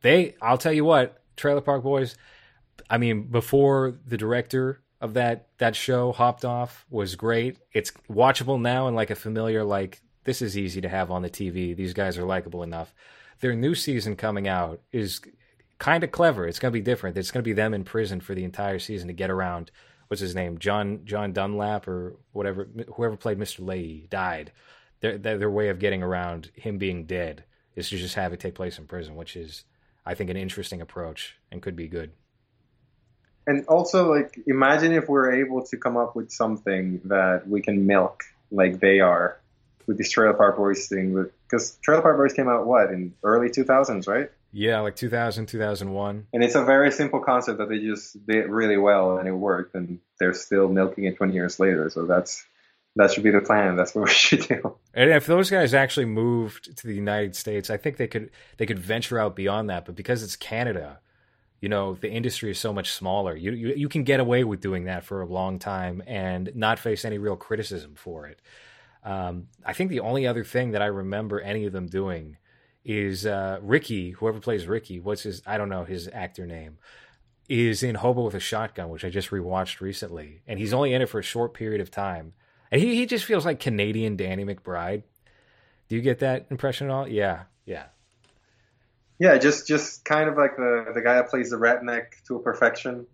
[SPEAKER 1] They, I'll tell you what, Trailer Park Boys, I mean, before the director of that that show hopped off was great. It's watchable now and like a familiar like this is easy to have on the TV. These guys are likable enough. Their new season coming out is kind of clever. It's going to be different. It's going to be them in prison for the entire season to get around. What's his name? John John Dunlap or whatever. Whoever played Mr. Lahey died. Their, their their way of getting around him being dead is to just have it take place in prison, which is I think an interesting approach and could be good
[SPEAKER 2] and also like imagine if we're able to come up with something that we can milk like they are with this Trailer Park Boys thing because Trailer Park Boys came out what in early 2000s right
[SPEAKER 1] yeah like 2000 2001
[SPEAKER 2] and it's a very simple concept that they just did really well and it worked and they're still milking it 20 years later so that's that should be the plan. That's what we should do.
[SPEAKER 1] And if those guys actually moved to the United States, I think they could they could venture out beyond that. But because it's Canada, you know the industry is so much smaller. You, you you can get away with doing that for a long time and not face any real criticism for it. Um, i think the only other thing that i remember any of them doing is uh, ricky whoever plays ricky what's his i don't know his actor name is in hobo with a shotgun which i just rewatched recently. And he's only in it for a short period of time. And he, he just feels like canadian danny mcbride. Do you get that impression at all? Yeah yeah
[SPEAKER 2] yeah, just just kind of like the the guy that plays the redneck to a perfection,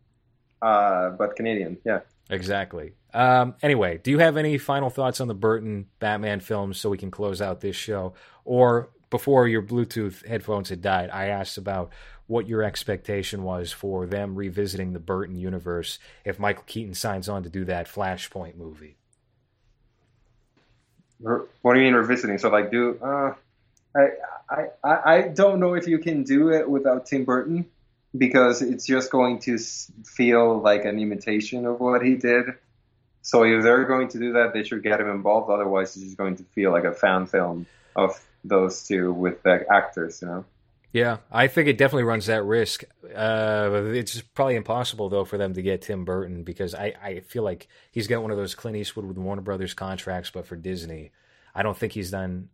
[SPEAKER 2] uh, but Canadian. Yeah.
[SPEAKER 1] Exactly. Um, anyway, do you have any final thoughts on the Burton Batman films so we can close out this show? Or before your Bluetooth headphones had died, I asked about what your expectation was for them revisiting the Burton universe if Michael Keaton signs on to do that Flashpoint movie.
[SPEAKER 2] What do you mean revisiting? So like do uh, I, I, I don't know if you can do it without Tim Burton because it's just going to feel like an imitation of what he did. So if they're going to do that, they should get him involved. Otherwise, it's just going to feel like a fan film of those two with the actors, you know.
[SPEAKER 1] Yeah, I think it definitely runs that risk. Uh, it's probably impossible though for them to get Tim Burton because I, I feel like he's got one of those Clint Eastwood with Warner Brothers contracts, but for Disney. I don't think he's done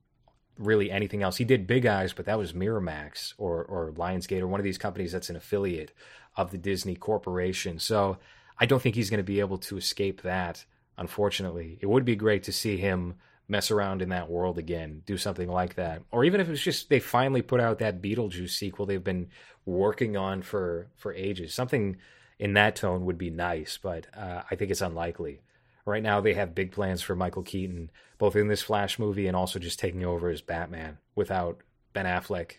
[SPEAKER 1] really anything else. He did Big Eyes, but that was Miramax or or Lionsgate or one of these companies that's an affiliate of the Disney Corporation. So I don't think he's going to be able to escape that. Unfortunately, it would be great to see him mess around in that world again, do something like that, or even if it's just they finally put out that Beetlejuice sequel they've been working on for for ages. Something in that tone would be nice, but uh, I think it's unlikely. Right now, they have big plans for Michael Keaton, both in this Flash movie and also just taking over as Batman without Ben Affleck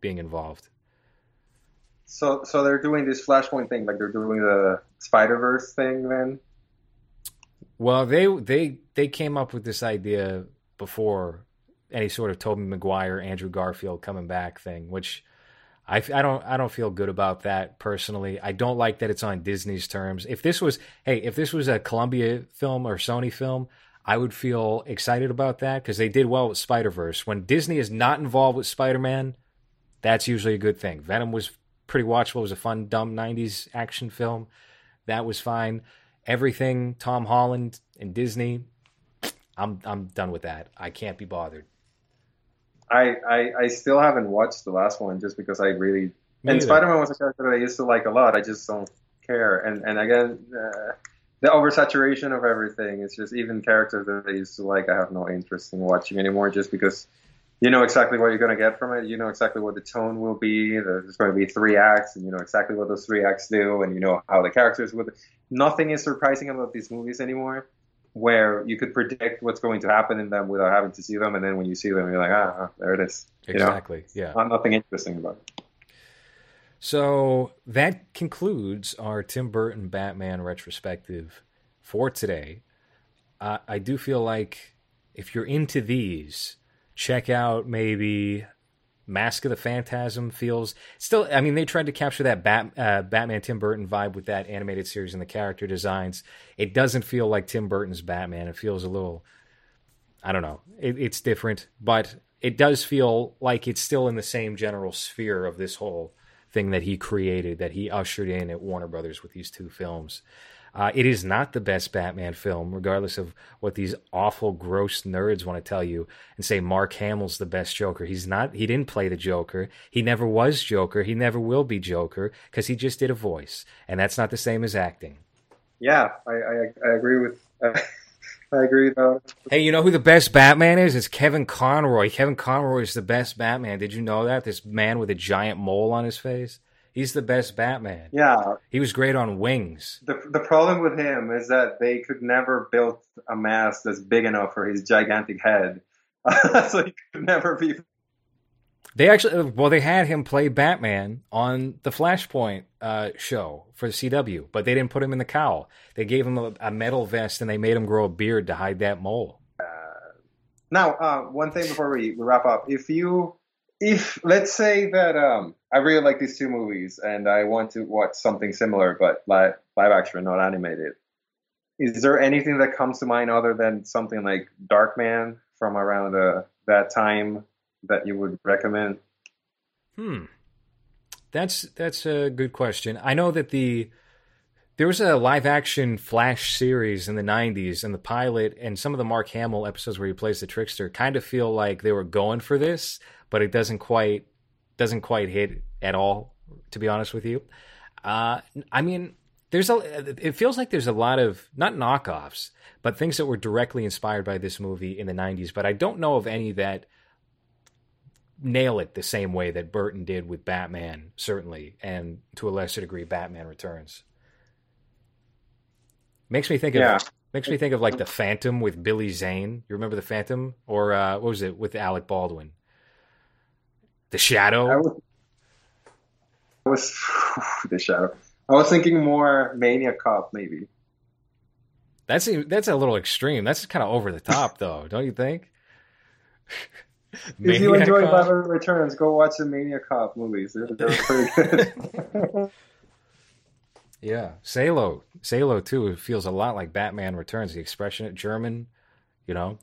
[SPEAKER 1] being involved.
[SPEAKER 2] So, so they're doing this Flashpoint thing, like they're doing the Spider Verse thing, then.
[SPEAKER 1] Well, they they they came up with this idea before any sort of Tobey Maguire, Andrew Garfield coming back thing, which I, I don't I don't feel good about that personally. I don't like that it's on Disney's terms. If this was hey, if this was a Columbia film or Sony film, I would feel excited about that because they did well with Spider Verse. When Disney is not involved with Spider Man, that's usually a good thing. Venom was pretty watchable. It was a fun, dumb '90s action film. That was fine. Everything Tom Holland and Disney, I'm I'm done with that. I can't be bothered.
[SPEAKER 2] I, I, I still haven't watched the last one just because I really and Spider Man was a character that I used to like a lot. I just don't care. And and again, uh, the oversaturation of everything. It's just even characters that I used to like. I have no interest in watching anymore just because you know exactly what you're going to get from it. You know exactly what the tone will be. There's going to be three acts, and you know exactly what those three acts do, and you know how the characters would. Nothing is surprising about these movies anymore where you could predict what's going to happen in them without having to see them, and then when you see them, you're like, ah, there it is.
[SPEAKER 1] Exactly.
[SPEAKER 2] You
[SPEAKER 1] know? Yeah.
[SPEAKER 2] Not, nothing interesting about it.
[SPEAKER 1] So that concludes our Tim Burton Batman retrospective for today. Uh, I do feel like if you're into these, check out maybe Mask of the Phantasm feels still. I mean, they tried to capture that Bat, uh, Batman Tim Burton vibe with that animated series and the character designs. It doesn't feel like Tim Burton's Batman. It feels a little. I don't know. It, it's different, but it does feel like it's still in the same general sphere of this whole thing that he created, that he ushered in at Warner Brothers with these two films. Uh, it is not the best Batman film, regardless of what these awful, gross nerds want to tell you and say Mark Hamill's the best Joker. He's not. He didn't play the Joker. He never was Joker. He never will be Joker because he just did a voice, and that's not the same as acting.
[SPEAKER 2] Yeah, I I, I agree with. Uh, I agree though.
[SPEAKER 1] Hey, you know who the best Batman is? It's Kevin Conroy. Kevin Conroy is the best Batman. Did you know that? This man with a giant mole on his face. He's the best Batman.
[SPEAKER 2] Yeah,
[SPEAKER 1] he was great on Wings.
[SPEAKER 2] The the problem with him is that they could never build a mask that's big enough for his gigantic head, so he could never be.
[SPEAKER 1] They actually, well, they had him play Batman on the Flashpoint uh, show for the CW, but they didn't put him in the cowl. They gave him a, a metal vest and they made him grow a beard to hide that mole.
[SPEAKER 2] Uh, now, uh, one thing before we, wrap up, if you if let's say that um, I really like these two movies and I want to watch something similar but live, live action, not animated, is there anything that comes to mind other than something like Darkman from around uh, that time that you would recommend?
[SPEAKER 1] Hmm, that's that's a good question. I know that the there was a live action Flash series in the 90s, and the pilot and some of the Mark Hamill episodes where he plays the trickster kind of feel like they were going for this, but it doesn't quite doesn't quite hit at all. To be honest with you, uh, I mean, there's a. It feels like there's a lot of not knockoffs, but things that were directly inspired by this movie in the '90s. But I don't know of any that nail it the same way that Burton did with Batman, certainly, and to a lesser degree, Batman Returns. Makes me think of yeah. makes me think of like the Phantom with Billy Zane. You remember the Phantom, or uh, what was it with Alec Baldwin? The Shadow.
[SPEAKER 2] I was, I was the Shadow. I was thinking more Maniac Cop, maybe.
[SPEAKER 1] That's a, that's a little extreme. That's kind of over the top, though, don't you think?
[SPEAKER 2] if you enjoy Batman Returns, go watch the Maniac Cop movies. They're, they're pretty good.
[SPEAKER 1] yeah, Salo, Salo too. It feels a lot like Batman Returns. The expression at German, you know.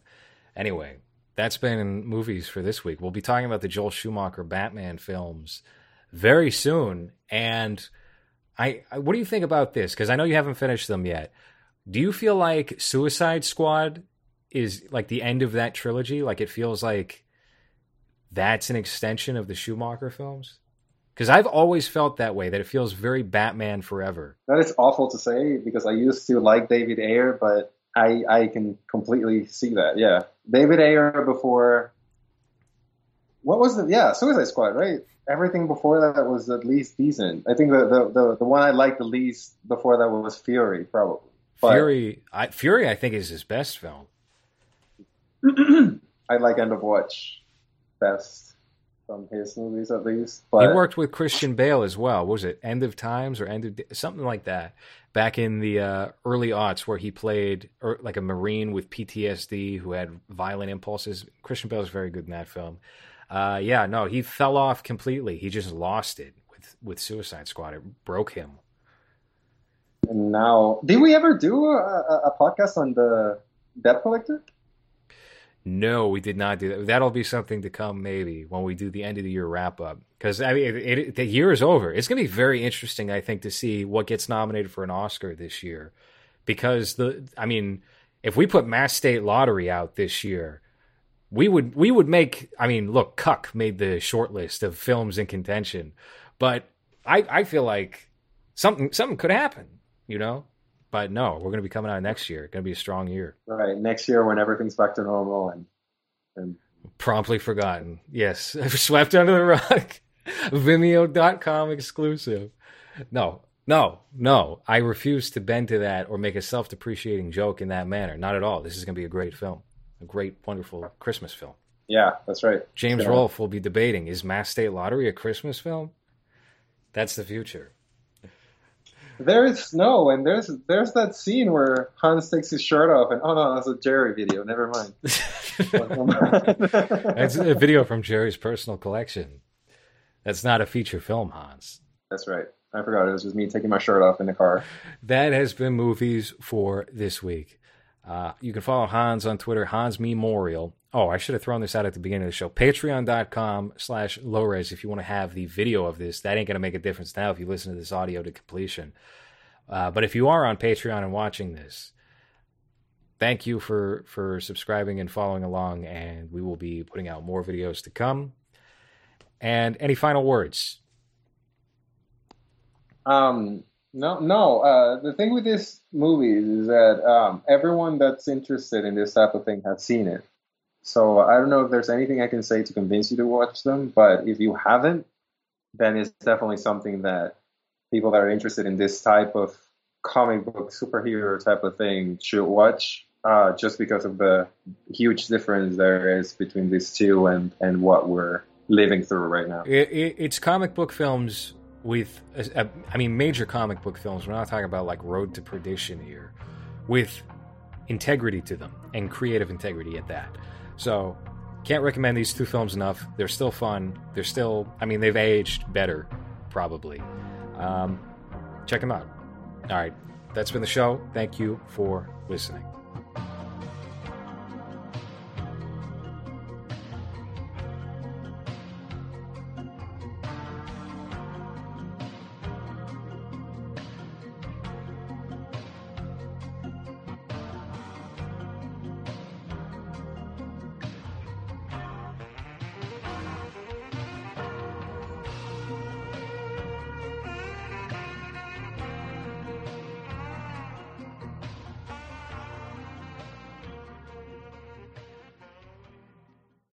[SPEAKER 1] Anyway, that's been movies for this week. We'll be talking about the Joel Schumacher Batman films very soon. And I, I what do you think about this? Because I know you haven't finished them yet. Do you feel like Suicide Squad is like the end of that trilogy? Like it feels like that's an extension of the Schumacher films? Because I've always felt that way, that it feels very Batman forever.
[SPEAKER 2] That is awful to say because I used to like David Ayer, but I I can completely see that. Yeah, David Ayer before. What was the yeah Suicide Squad right? Everything before that was at least decent. I think the the the, the one I liked the least before that was Fury probably.
[SPEAKER 1] But, Fury, I, Fury, I think is his best film.
[SPEAKER 2] I like End of Watch best from his movies at least.
[SPEAKER 1] But he worked with Christian Bale as well. What was it End of Times or End of something like that? back in the uh, early aughts where he played or, like a marine with PTSD who had violent impulses. Christian Bale is very good in that film. Uh, yeah, no, he fell off completely. He just lost it with with Suicide Squad. It broke him.
[SPEAKER 2] And now, did we ever do a, a podcast on the Debt Collector?
[SPEAKER 1] No, we did not do that. That'll be something to come maybe when we do the end of the year wrap up. Because I mean, it, it, the year is over. It's going to be very interesting, I think, to see what gets nominated for an Oscar this year. Because the, I mean, if we put Mass State Lottery out this year, we would we would make. I mean, look, Cuck made the short list of films in contention, but I I feel like something something could happen. You know, but no, we're going to be coming out next year. Going to be a strong year.
[SPEAKER 2] Right, next year when everything's back to normal and and
[SPEAKER 1] promptly forgotten. Yes, swept under the rug. Vimeo.com exclusive. No, no, no. I refuse to bend to that or make a self-depreciating joke in that manner. Not at all. This is going to be a great film, a great, wonderful Christmas film.
[SPEAKER 2] Yeah, that's right.
[SPEAKER 1] James
[SPEAKER 2] yeah.
[SPEAKER 1] Rolfe will be debating: Is Mass State Lottery a Christmas film? That's the future.
[SPEAKER 2] There is snow, and there's there's that scene where Hans takes his shirt off, and oh no, that's a Jerry video. Never mind.
[SPEAKER 1] that's a video from Jerry's personal collection. That's not a feature film, Hans.
[SPEAKER 2] That's right. I forgot it was just me taking my shirt off in the car.
[SPEAKER 1] That has been movies for this week. Uh, you can follow Hans on Twitter, Hans Memorial. Oh, I should have thrown this out at the beginning of the show. Patreon.com slash lowres if you want to have the video of this. That ain't going to make a difference now if you listen to this audio to completion. Uh, but if you are on Patreon and watching this, thank you for for subscribing and following along, and we will be putting out more videos to come. And any final words?
[SPEAKER 2] Um, no, no. Uh, the thing with this movie is that um, everyone that's interested in this type of thing has seen it. So I don't know if there's anything I can say to convince you to watch them, but if you haven't, then it's definitely something that people that are interested in this type of comic book superhero type of thing should watch. Uh, just because of the huge difference there is between these two and, and what we're living through right now.
[SPEAKER 1] It, it, it's comic book films with, a, a, I mean, major comic book films. We're not talking about like Road to Perdition here, with integrity to them and creative integrity at that. So, can't recommend these two films enough. They're still fun. They're still, I mean, they've aged better, probably. Um, check them out. All right, that's been the show. Thank you for listening.